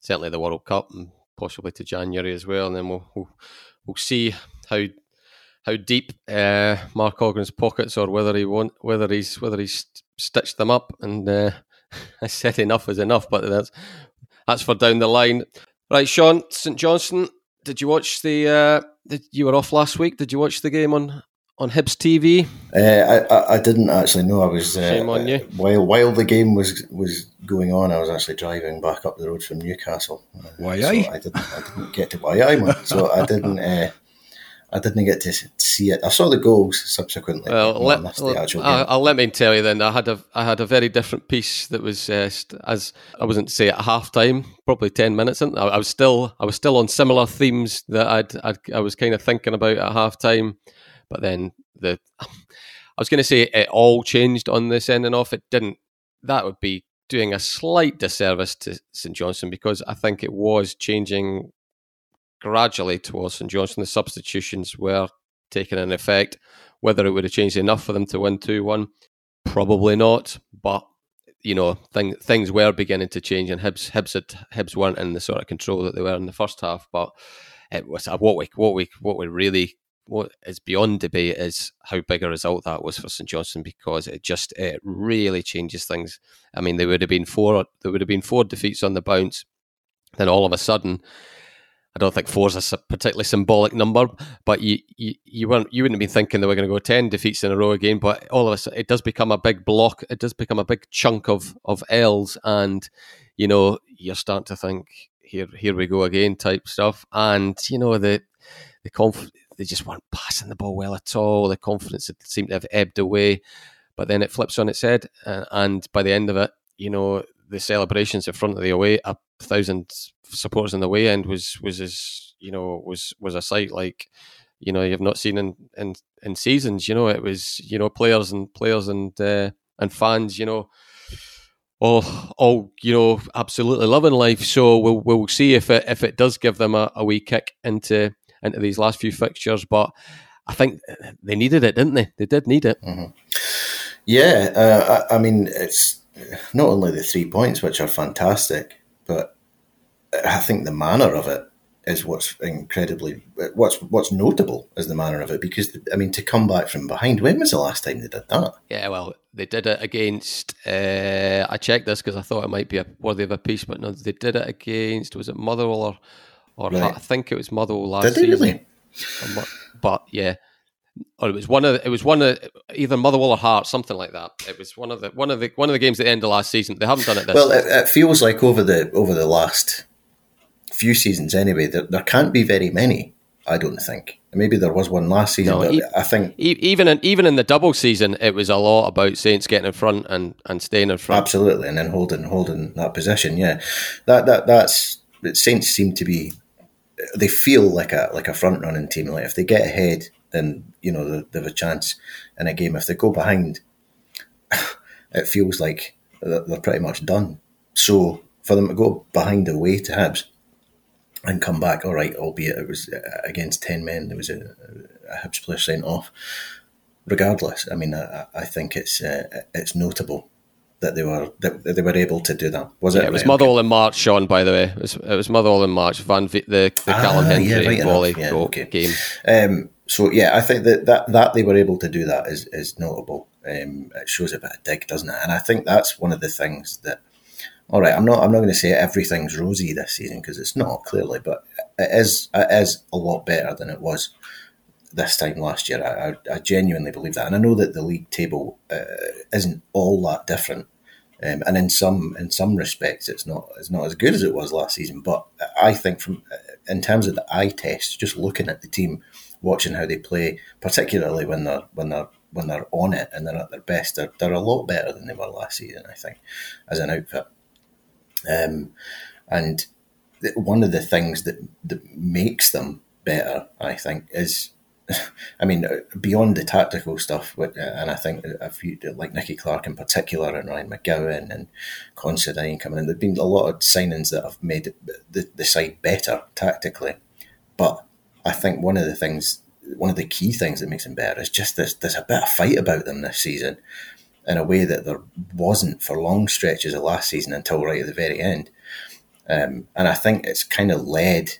Speaker 1: certainly the World Cup and possibly to January as well. And then we'll we'll, we'll see how how deep uh, Mark Ogren's pockets, or whether he want, whether he's whether he's stitched them up. And uh, I said enough is enough, but that's that's for down the line. Right, Sean St Johnstone. Did you watch the? Uh, did, you were off last week. Did you watch the game on on Hibs TV?
Speaker 3: Uh, I, I didn't actually know. I was
Speaker 1: uh, Shame on you.
Speaker 3: While while the game was was going on, I was actually driving back up the road from Newcastle.
Speaker 2: Why
Speaker 3: so I didn't I didn't get to why I man. So I didn't. Uh, I didn't get to see it. I saw the goals subsequently.
Speaker 1: Well, let, I'll, let me tell you then. I had a I had a very different piece that was uh, as I wasn't to say at half time, probably ten minutes in. I, I, was still I was still on similar themes that I'd, I'd I was kind of thinking about at half time, but then the I was going to say it all changed on the sending off. It didn't. That would be doing a slight disservice to St Johnstone because I think it was changing gradually towards St Johnstone. The substitutions were taking an effect. Whether it would have changed enough for them to win 2 1, probably not. But, you know, thing, things were beginning to change, and Hibs, Hibs, had, Hibs weren't in the sort of control that they were in the first half. But it was what we, what we, what we really what is beyond debate is how big a result that was for St Johnstone because it just it really changes things. I mean, there would have been four there would have been four defeats on the bounce, then all of a sudden. I don't think four is a particularly symbolic number, but you, you, you weren't you wouldn't have been thinking they were going to go ten defeats in a row again. But all of a sudden, it does become a big block. It does become a big chunk of of L's, and you know you're starting to think here here we go again type stuff. And you know the the conf- they just weren't passing the ball well at all. The confidence seemed to have ebbed away. But then it flips on its head, uh, and by the end of it, you know the celebrations in front of the away, a thousand supporters in the away end was was as you know was was a sight like you know you've not seen in in, in seasons. You know it was you know players and players and uh, and fans. You know all all you know absolutely loving life. So we'll we'll see if it if it does give them a, a wee kick into into these last few fixtures. But I think they needed it, didn't they? They did need it.
Speaker 3: Mm-hmm. Yeah, uh, I, I, mean, it's not only the three points, which are fantastic, but I think the manner of it is what's incredibly what's what's notable is the manner of it because I mean to come back from behind. When was the last time they did that?
Speaker 1: Yeah, well, they did it against. Uh, I checked this because I thought it might be a worthy of a piece, but no, they did it against. Was it Motherwell or or right. I think it was Motherwell last
Speaker 3: did they
Speaker 1: season.
Speaker 3: Really?
Speaker 1: But yeah, or it was one of it was one of either Motherwell or Hearts, something like that. It was one of the one of the one of the games at the end of last season. They haven't done it this.
Speaker 3: Well, it, it, feels like over the over the last few seasons anyway, there, there can't be very many. I don't think. Maybe there was one last season, no, but e- I think
Speaker 1: even in even in the double season, it was a lot about Saints getting in front and, and staying in front.
Speaker 3: Absolutely, and then holding holding that position. Yeah, that that that's Saints seem to be. They feel like a like a front running team. Like if they get ahead, then you know they, they have a chance in a game. If they go behind, it feels like they're pretty much done. So for them to go behind away to Hibs and come back all right, albeit it was uh, against 10 men. There was a, a Hibs player sent off. Regardless, I mean, I, I think it's uh, it's notable that they were that they were able to do that. Was
Speaker 1: it?
Speaker 3: Yeah,
Speaker 1: it was right, Motherwell in March, Sean. By the way, it was, it was Motherwell in March. Van v- the the ah, Callum Hendry yeah, right volley yeah, okay. game.
Speaker 3: Um, so yeah, I think that, that that they were able to do that is is notable. Um, it shows a bit of dig, doesn't it? And I think that's one of the things that all right, I'm not I'm not going to say everything's rosy this season because it's not clearly, but it is it is a lot better than it was this time last year. I, I, I genuinely believe that, and I know that the league table uh, isn't all that different, um, and in some in some respects, it's not it's not as good as it was last season. But I think from in terms of the eye test, just looking at the team, watching how they play, particularly when they're when they're when they're on it and they're at their best, they're, they're a lot better than they were last season. I think as an outfit. Um, and one of the things that, that makes them better, I think, is I mean, beyond the tactical stuff, and I think a few like Nicky Clark in particular, and Ryan McGowan and Considine coming in, there've been a lot of signings that have made the, the side better tactically. But I think one of the things, one of the key things that makes them better is just this. There's a bit of fight about them this season, in a way that there wasn't for long stretches of last season until right at the very end. Um, and I think it's kind of led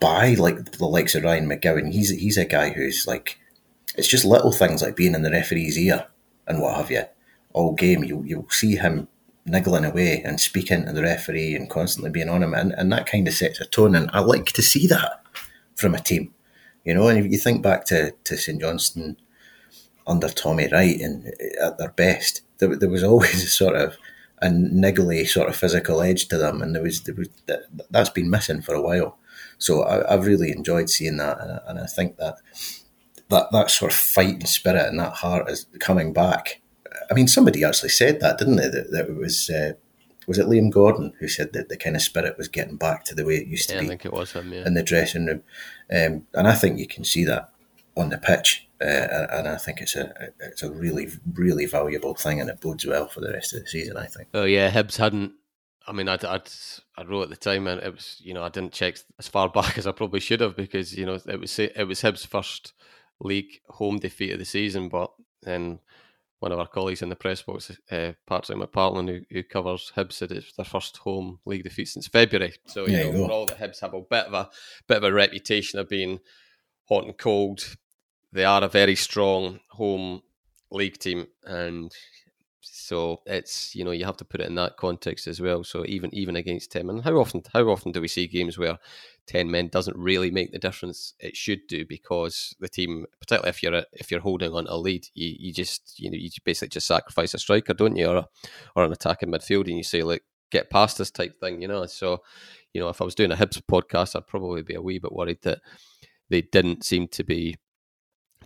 Speaker 3: by like the likes of Ryan McGowan. He's he's a guy who's like, it's just little things like being in the referee's ear and what have you. All game, you you'll see him niggling away and speaking to the referee and constantly being on him, and, and that kind of sets a tone. And I like to see that from a team, you know. And if you think back to to St Johnstone under Tommy Wright and at their best, there, there was always a sort of a niggly sort of physical edge to them, and there was, there was that, that's been missing for a while. So I, have really enjoyed seeing that, and, and I think that that that sort of fighting spirit and that heart is coming back. I mean, somebody actually said that, didn't they? That, that it was uh, was it Liam Gordon who said that the kind of spirit was getting back to the way it used
Speaker 1: yeah,
Speaker 3: to be.
Speaker 1: I think it was him, yeah.
Speaker 3: in the dressing room, um, and I think you can see that on the pitch uh, and I think it's a it's a really really valuable thing, and it bodes well for the rest of the season. I think.
Speaker 1: Oh yeah, Hibs hadn't. I mean, I'd, I'd I wrote at the time, and it was you know I didn't check as far back as I probably should have because you know it was it was Hibs' first league home defeat of the season, but then one of our colleagues in the press box, uh, Patrick McPartlin, who, who covers Hibs, said it's their first home league defeat since February. So you know, you for all that Hibs have a bit of a bit of a reputation of being hot and cold. They are a very strong home league team, and so it's you know you have to put it in that context as well. So even even against ten, and how often how often do we see games where ten men doesn't really make the difference it should do because the team, particularly if you're if you're holding on a lead, you, you just you know you basically just sacrifice a striker, don't you, or a, or an attacking midfield, and you say like get past this type thing, you know. So you know if I was doing a Hibs podcast, I'd probably be a wee bit worried that they didn't seem to be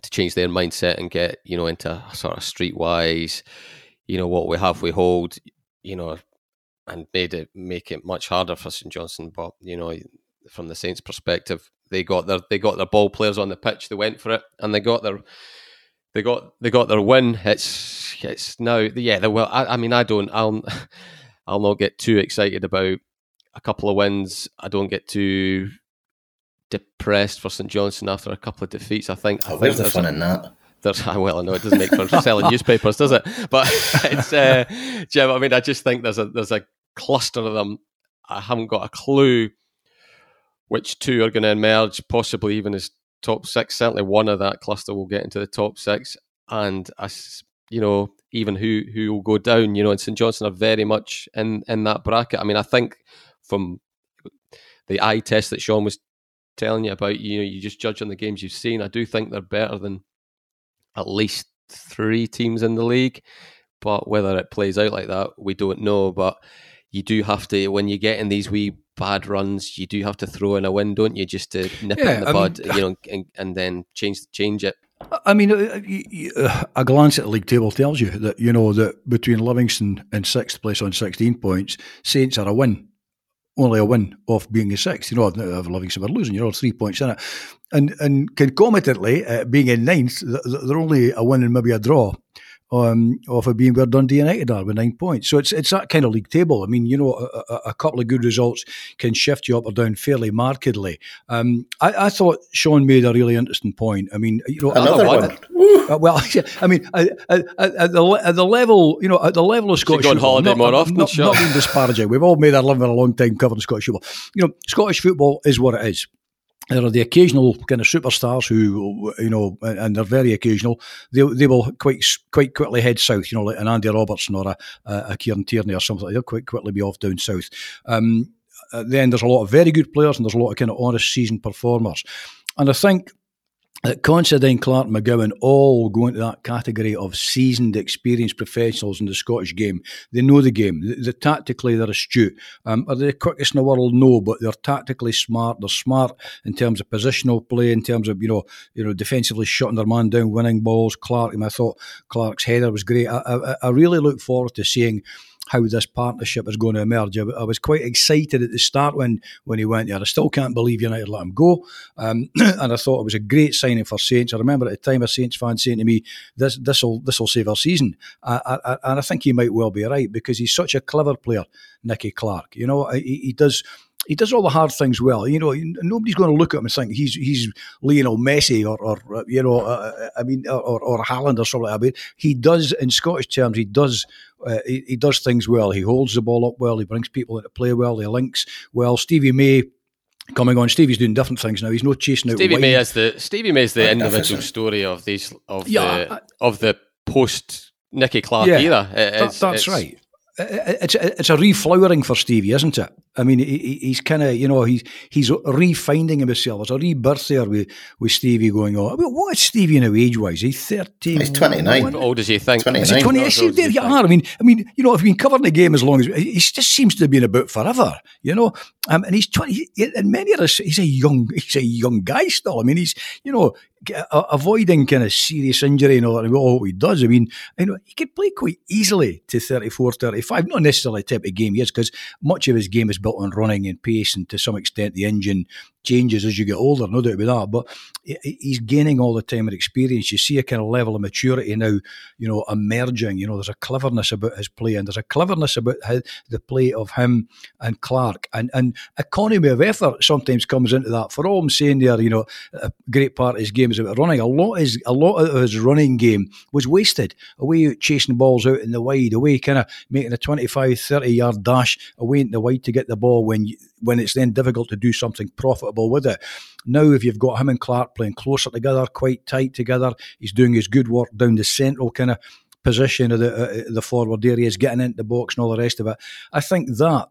Speaker 1: to change their mindset and get you know into sort of streetwise, you know what we have we hold, you know, and made it make it much harder for St Johnstone But you know, from the Saints' perspective, they got their they got their ball players on the pitch, they went for it, and they got their they got they got their win. It's it's now yeah. The, well, I, I mean, I don't. I'll I'll not get too excited about a couple of wins. I don't get too depressed for St Johnstone after a couple of defeats. I think.
Speaker 4: Oh,
Speaker 1: I
Speaker 4: where's
Speaker 1: think
Speaker 4: the fun in that?
Speaker 1: There's, well, I know it doesn't make for selling newspapers, does it? But it's, uh, Jim. I mean, I just think there's a there's a cluster of them. I haven't got a clue which two are going to emerge, possibly even as top six. Certainly, one of that cluster will get into the top six, and as you know, even who who will go down. You know, and St Johnstone are very much in in that bracket. I mean, I think from the eye test that Sean was telling you about, you know, you just judge on the games you've seen. I do think they're better than at least three teams in the league, but whether it plays out like that, we don't know. But you do have to when you get in these wee bad runs, you do have to throw in a win, don't you, just to nip
Speaker 2: Yeah,
Speaker 1: it in the
Speaker 2: I
Speaker 1: bud,
Speaker 2: mean-
Speaker 1: you know, and, and then change change it.
Speaker 2: I mean, uh, y- uh, a glance at the league table tells you that you know that between Livingston and sixth place on sixteen points, Saints are a win, only a win off being a sixth. You know, if Livingston were losing, you're all three points in it, and and concomitantly uh, being in ninth, th- th- they're only a win and maybe a draw. Um, off of being where Dundee United are with nine points, so it's it's that kind of league table. I mean, you know, a, a, a couple of good results can shift you up or down fairly markedly. Um, I, I thought Sean made a really interesting point. I mean, you know,
Speaker 4: Another
Speaker 1: one.
Speaker 4: one.
Speaker 2: Uh, well, I mean, at, at, at, the, at the level, you know, at the level of Scottish
Speaker 1: go
Speaker 2: football,
Speaker 1: holiday
Speaker 2: not,
Speaker 1: more
Speaker 2: not-
Speaker 1: often,
Speaker 2: not,
Speaker 1: sure.
Speaker 2: not being disparaging. We've all made our living a long time covering Scottish football. You know, Scottish football is what it is. There are the occasional kind of superstars who, you know, and they're very occasional. They, they will quite quite quickly head south. You know, like an Andy Robertson or a, a Kieran Tierney or something. They'll quite quickly be off down south. Um, then there's a lot of very good players and there's a lot of kind of honest seasoned performers. And I think that Considine, Clark, McGowan all go into that category of seasoned, experienced professionals in the Scottish game. They know the game. The, the tactically, they're astute. Um, are they the quickest in the world? No, but they're tactically smart. They're smart in terms of positional play, in terms of you know, you know, defensively shutting their man down, winning balls. Clark, I, I thought Clark's header was great. I, I, I really look forward to seeing how this partnership is going to emerge. I, I was quite excited at the start when when he went there. I still can't believe United let him go, um, and I thought it was a great signing for Saints. I remember at the time a Saints fan saying to me, "This this will this will save our season," I, I, and I think he might well be right because he's such a clever player, Nicky Clark. You know, he, he does he does all the hard things well. You know, nobody's going to look at him and think he's he's Lionel Messi or, or you know, uh, I mean, or, or Haaland or something like that. But he does, in Scottish terms, he does uh, he, he does things well. He holds the ball up well. He brings people into play well. He links well. Stevie May. Coming on, Stevie's doing different things now. He's not chasing out.
Speaker 1: Stevie
Speaker 2: wide.
Speaker 1: May is the Stevie May is the individual story of these of
Speaker 2: Yeah,
Speaker 1: the
Speaker 2: I-
Speaker 1: of the post Nicky Clark
Speaker 2: Yeah,
Speaker 1: era. It-
Speaker 2: That- that's right. Uh, It's it's a reflowering for Stevie, isn't it? I mean, he, he- he's kind of you know he's he's refinding himself. There's a rebirth there with, with Stevie going on. I mean, what is Stevie now age wise? He's thirty.
Speaker 4: He's 29.
Speaker 1: How old does he think?
Speaker 4: 29.
Speaker 2: Twenty?
Speaker 1: Not
Speaker 2: I
Speaker 1: as
Speaker 2: see, there
Speaker 1: you
Speaker 2: you
Speaker 1: think.
Speaker 2: are. I mean, I mean, you know, if you've been covering the game as long as he just seems to have been about forever. You know, um, and he's twenty. And many of us, he's a young, he's a young guy still. I mean, he's you know a- avoiding kind of serious injury and all that. All he does. I mean, you know, he could play quite easily to 34, 35. Not necessarily the type of game he is, because much of his game is built on running and pace, and to some extent the engine changes as you get older. No doubt about that. But he's gaining all the time and experience. You see a kind of level of maturity now, you know, emerging. You know, there's a cleverness about his play, and there's a cleverness about how the play of him and Clark, and and economy of effort sometimes comes into that. For all I'm saying there, you know, a great part of his game is about running. A lot is a lot of his running game was wasted away chasing balls out in the wide, away kind of making a 25, 30 yard dash away in the wide to get the ball when you, when it's then difficult to do something profitable with it. Now, if you've got him and Clark playing closer together, quite tight together, he's doing his good work down the central kind of position of the uh, the forward areas, getting into the box and all the rest of it. I think that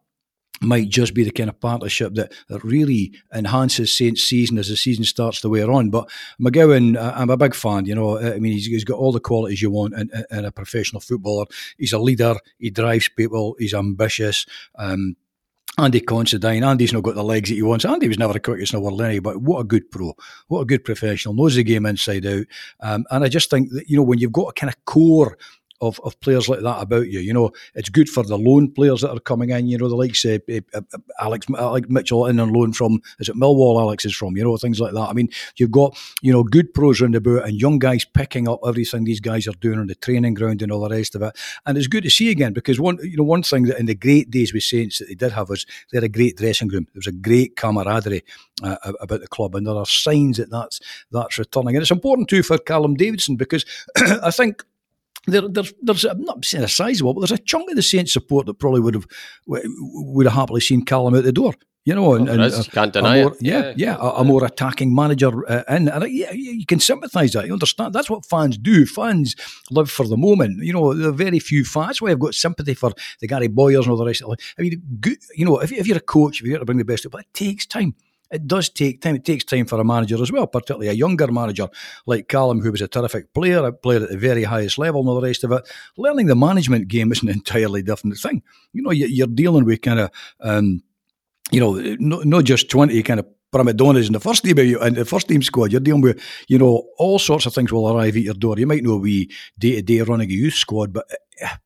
Speaker 2: might just be the kind of partnership that, that really enhances Saints' season as the season starts to wear on. But McGowan, I'm a big fan. You know, I mean, he's, he's got all the qualities you want in, in, a professional footballer. He's a leader. He drives people. He's ambitious. Um, Andy Considine, Andy's not got the legs that he wants. Andy was never the quickest in the world anyway, but what a good pro, what a good professional, knows the game inside out. Um, and I just think that, you know, when you've got a kind of core of, of players like that about you. You know, it's good for the loan players that are coming in. You know, the likes uh, uh, Alex Alex Mitchell in on loan from is it Millwall? Alex is from. You know, things like that. I mean, you've got you know good pros around about and young guys picking up everything these guys are doing on the training ground and all the rest of it. And it's good to see again because one you know one thing that in the great days with Saints that they did have was they had a great dressing room. There was a great camaraderie uh, about the club, and there are signs that that's that's returning. And it's important too for Callum Davidson because I think there, there, there's I'm not saying a sizable, but there's a chunk of the Saints support that probably would have would have happily seen Callum out the door. You know, and,
Speaker 1: and uh, can't deny
Speaker 2: more,
Speaker 1: it.
Speaker 2: Yeah, yeah, yeah a, a, more attacking manager uh, in, and uh, yeah, you can sympathise that. You understand that's what fans do. Fans live for the moment. You know, there are very few fans. That's why I've got sympathy for the Gary Bowyers and all the rest. of it. I mean, good, you know, if, if you're a coach, if you're to bring the best, but it takes time it does take time. It takes time for a manager as well, particularly a younger manager like Callum, who was a terrific player, a player at the very highest level, and all the rest of it. Learning the management game is an entirely different thing. You know, you're dealing with kind of, um, you know, not just 20 kind of prima in the first team in the first team squad. You're dealing with, you know, all sorts of things will arrive at your door. You might know we day to day running a youth squad, but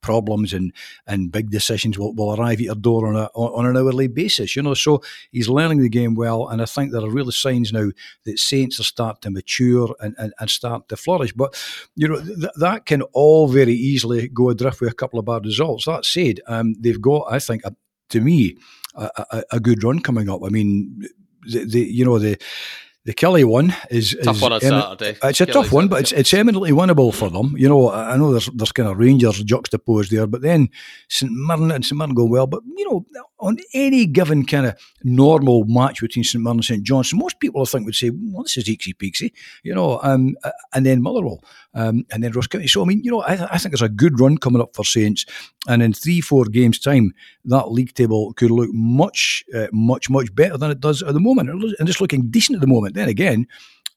Speaker 2: problems and and big decisions will, will arrive at your door on a on an hourly basis. You know, so he's learning the game well, and I think there are really signs now that Saints are starting to mature and, and, and start to flourish. But you know th- that can all very easily go adrift with a couple of bad results. That said, um, they've got, I think, a, to me, a, a, a, good run coming up. I mean, the, the you know the the Killie one is
Speaker 1: tough
Speaker 2: is
Speaker 1: one on Saturday.
Speaker 2: It's a tough one, but it's it's eminently winnable for them. You know, I know there's there's kind of Rangers juxtaposed there, but then St Mirren and St Mirren go well. But you know, on any given kind of normal match between St Mirren and St Johnstone, most people I think would say, well, this is easy peasy, you know, um, and then Motherwell, um, and then Ross County. So I mean, you know, I, I think there's a good run coming up for Saints, and in three four games time, that league table could look much uh, much much better than it does at the moment, and it's looking decent at the moment then again,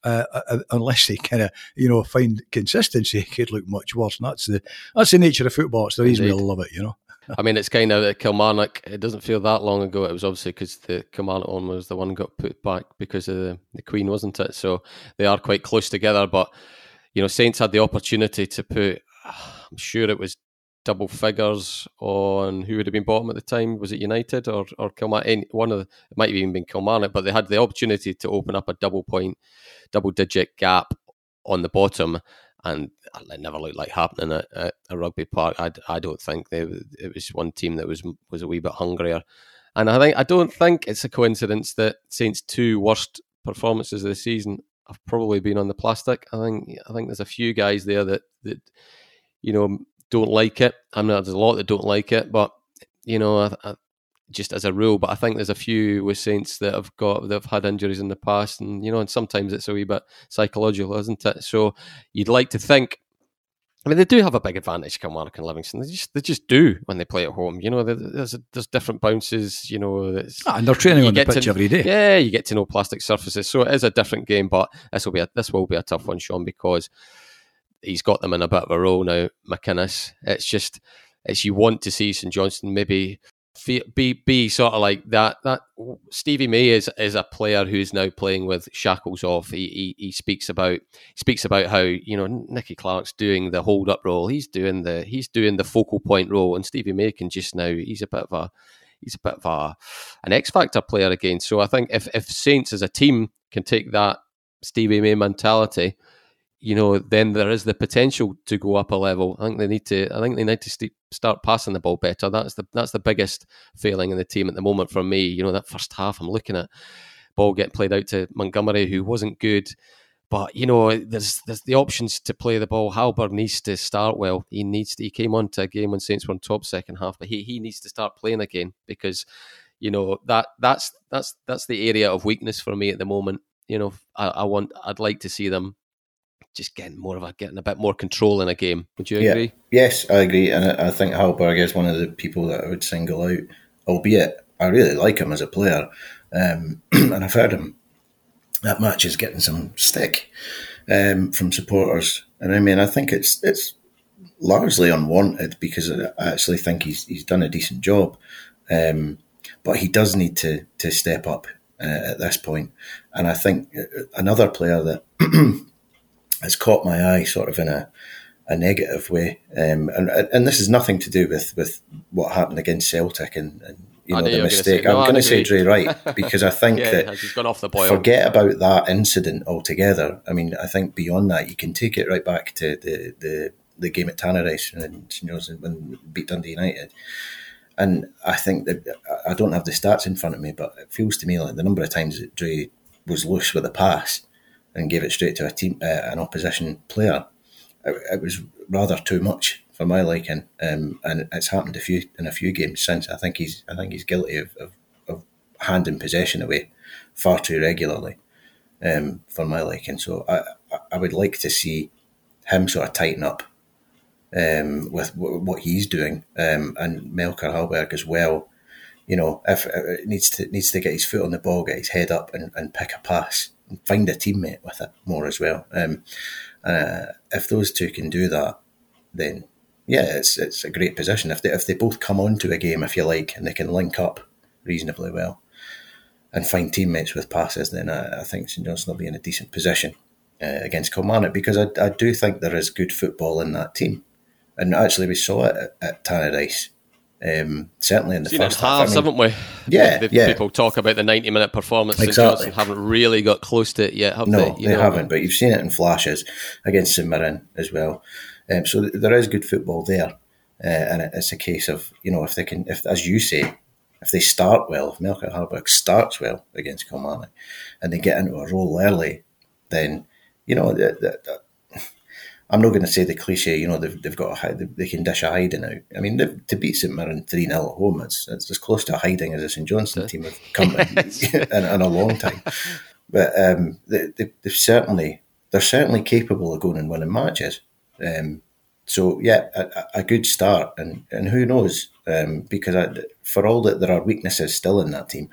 Speaker 2: uh, uh, uh unless they kind of you know find consistency, it could look much worse. And that's the that's the nature of football. It's the reason we love it, you know.
Speaker 1: I mean, it's kind of Kilmarnock. It doesn't feel that long ago. It was obviously because the Kilmarnock one was the one got put back because of the, the Queen, wasn't it? So they are quite close together. But you know, Saints had the opportunity to put. I'm sure it was double figures on who would have been bottom at the time. Was it United or or Kilmarnock? One of the, it might have even been Kilmarnock, but they had the opportunity to open up a double point, double digit gap on the bottom, and it never looked like happening at, at a rugby park. I, I don't think they, it was one team that was was a wee bit hungrier, and I think I don't think it's a coincidence that Saints' two worst performances of the season have probably been on the plastic. I think I think there's a few guys there that that you know don't like it. I mean, there's a lot that don't like it, but you know, I, I, just as a rule. But I think there's a few with Saints that have got that have had injuries in the past, and you know, and sometimes it's a wee bit psychological, isn't it? So you'd like to think. I mean, they do have a big advantage, Kilmarnock and Livingston. They just they just do when they play at home. You know, there's there's different bounces. You know,
Speaker 2: ah, and they're training on the pitch
Speaker 1: to,
Speaker 2: every day.
Speaker 1: Yeah, you get to know plastic surfaces, so it is a different game. But this will be a, this will be a tough one, Sean, because he's got them in a bit of a row now, McInnes. It's just it's you want to see St Johnstone maybe be be sort of like that. That Stevie May is is a player who's now playing with shackles off. He, he he speaks about speaks about how you know Nicky Clark's doing the hold up role. He's doing the he's doing the focal point role, and Stevie May can just now he's a bit of a he's a bit of a an X factor player again. So I think if if Saints as a team can take that Stevie May mentality you know, then there is the potential to go up a level. I think they need to. I think they need to st- start passing the ball better. That's the that's the biggest failing in the team at the moment for me. You know, that first half, I'm looking at ball getting played out to Montgomery, who wasn't good. But you know, there's there's the options to play the ball. Hallberg needs to start well. He needs to, he came on to a game when Saints were on top second half, but he he needs to start playing again because you know that that's that's that's the area of weakness for me at the moment. You know, I, I want I'd like to see them just getting more of a getting a bit more control in a game. Would you agree?
Speaker 3: Yeah. Yes, I agree, and I, I think Hallberg is one of the people that I would single out. Albeit, I really like him as a player, um, and I've heard him that match is getting some stick um, from supporters, and I mean, I think it's it's largely unwanted because I actually think he's he's done a decent job, um, but he does need to to step up uh, at this point. and I think another player that has caught my eye, sort of in a a negative way, um, and and this is nothing to do with with what happened against Celtic and, and you know the mistake. Say, no, I'm going to say Drey Wright because I think
Speaker 1: yeah,
Speaker 3: that
Speaker 1: he's gone off the boil.
Speaker 3: Forget about that incident altogether. I mean, I think beyond that, you can take it right back to the the, the game at Tannadice and you know when beat Dundee United. And I think that I don't have the stats in front of me, but it feels to me like the number of times that Drey was loose with a pass and gave it straight to a team, uh, an opposition player, it, it, was rather too much for my liking. Um, and it's happened a few in a few games since. I think he's I think he's guilty of, of, of handing possession away far too regularly um, for my liking. So I I would like to see him sort of tighten up um, with w- what he's doing, um, and Melker Hallberg as well. You know, if needs to needs to get his foot on the ball, get his head up, and, and pick a pass find a teammate with it more as well. Um, uh, if those two can do that, then yeah, it's it's a great position. If they if they both come onto a game, if you like, and they can link up reasonably well and find teammates with passes, then I, I think St Johnstone will be in a decent position uh, against Kilmarnock because I, I do think there is good football in that team. And actually, we saw it at, at Tannadice um, certainly in the
Speaker 1: Seen
Speaker 3: first
Speaker 1: half,
Speaker 3: I mean,
Speaker 1: haven't we?
Speaker 3: Yeah,
Speaker 1: the,
Speaker 3: yeah.
Speaker 1: People talk about the ninety-minute performance.
Speaker 3: Exactly.
Speaker 1: Haven't really got close to it yet, have
Speaker 3: no,
Speaker 1: they?
Speaker 3: they, they haven't. But you've seen it in flashes against St Mirren as well. Um, so there is good football there, uh, and it's a case of you know if they can, if as you say, if they start well, if Melker Hallberg starts well against Kilmarnock, and they get into a role early, then you know the, the, I'm not going to say the cliche, you know, they've, they've got a they can dish a hiding out. I mean, to beat St Mirren 3 0 at home, it's, it's as close to hiding as a St Johnstone team have come in, in, in, a long time. But um, they, they, have certainly, they're certainly capable of going and winning matches. Um, so, yeah, a, a, good start. And, and who knows? Um, because I, for all that there are weaknesses still in that team,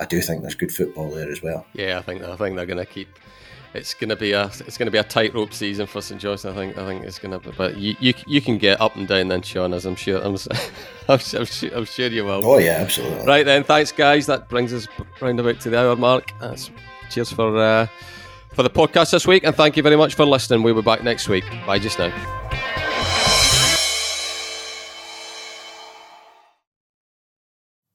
Speaker 3: I do think there's good football there as well.
Speaker 1: Yeah, I think I think they're going to keep it's going to be a it's to be a tightrope season for St Johnstone. I think I think it's going to be, but you, you you can get up and down then, Sean, as I'm sure I'm, I'm, I'm, sure, I'm sure you will.
Speaker 3: Oh yeah, absolutely.
Speaker 1: Right then, thanks guys. That brings us round about to the hour mark. That's, cheers for uh, for the podcast this week, and thank you very much for listening. We'll be back next week. Bye just now.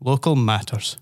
Speaker 5: Local matters.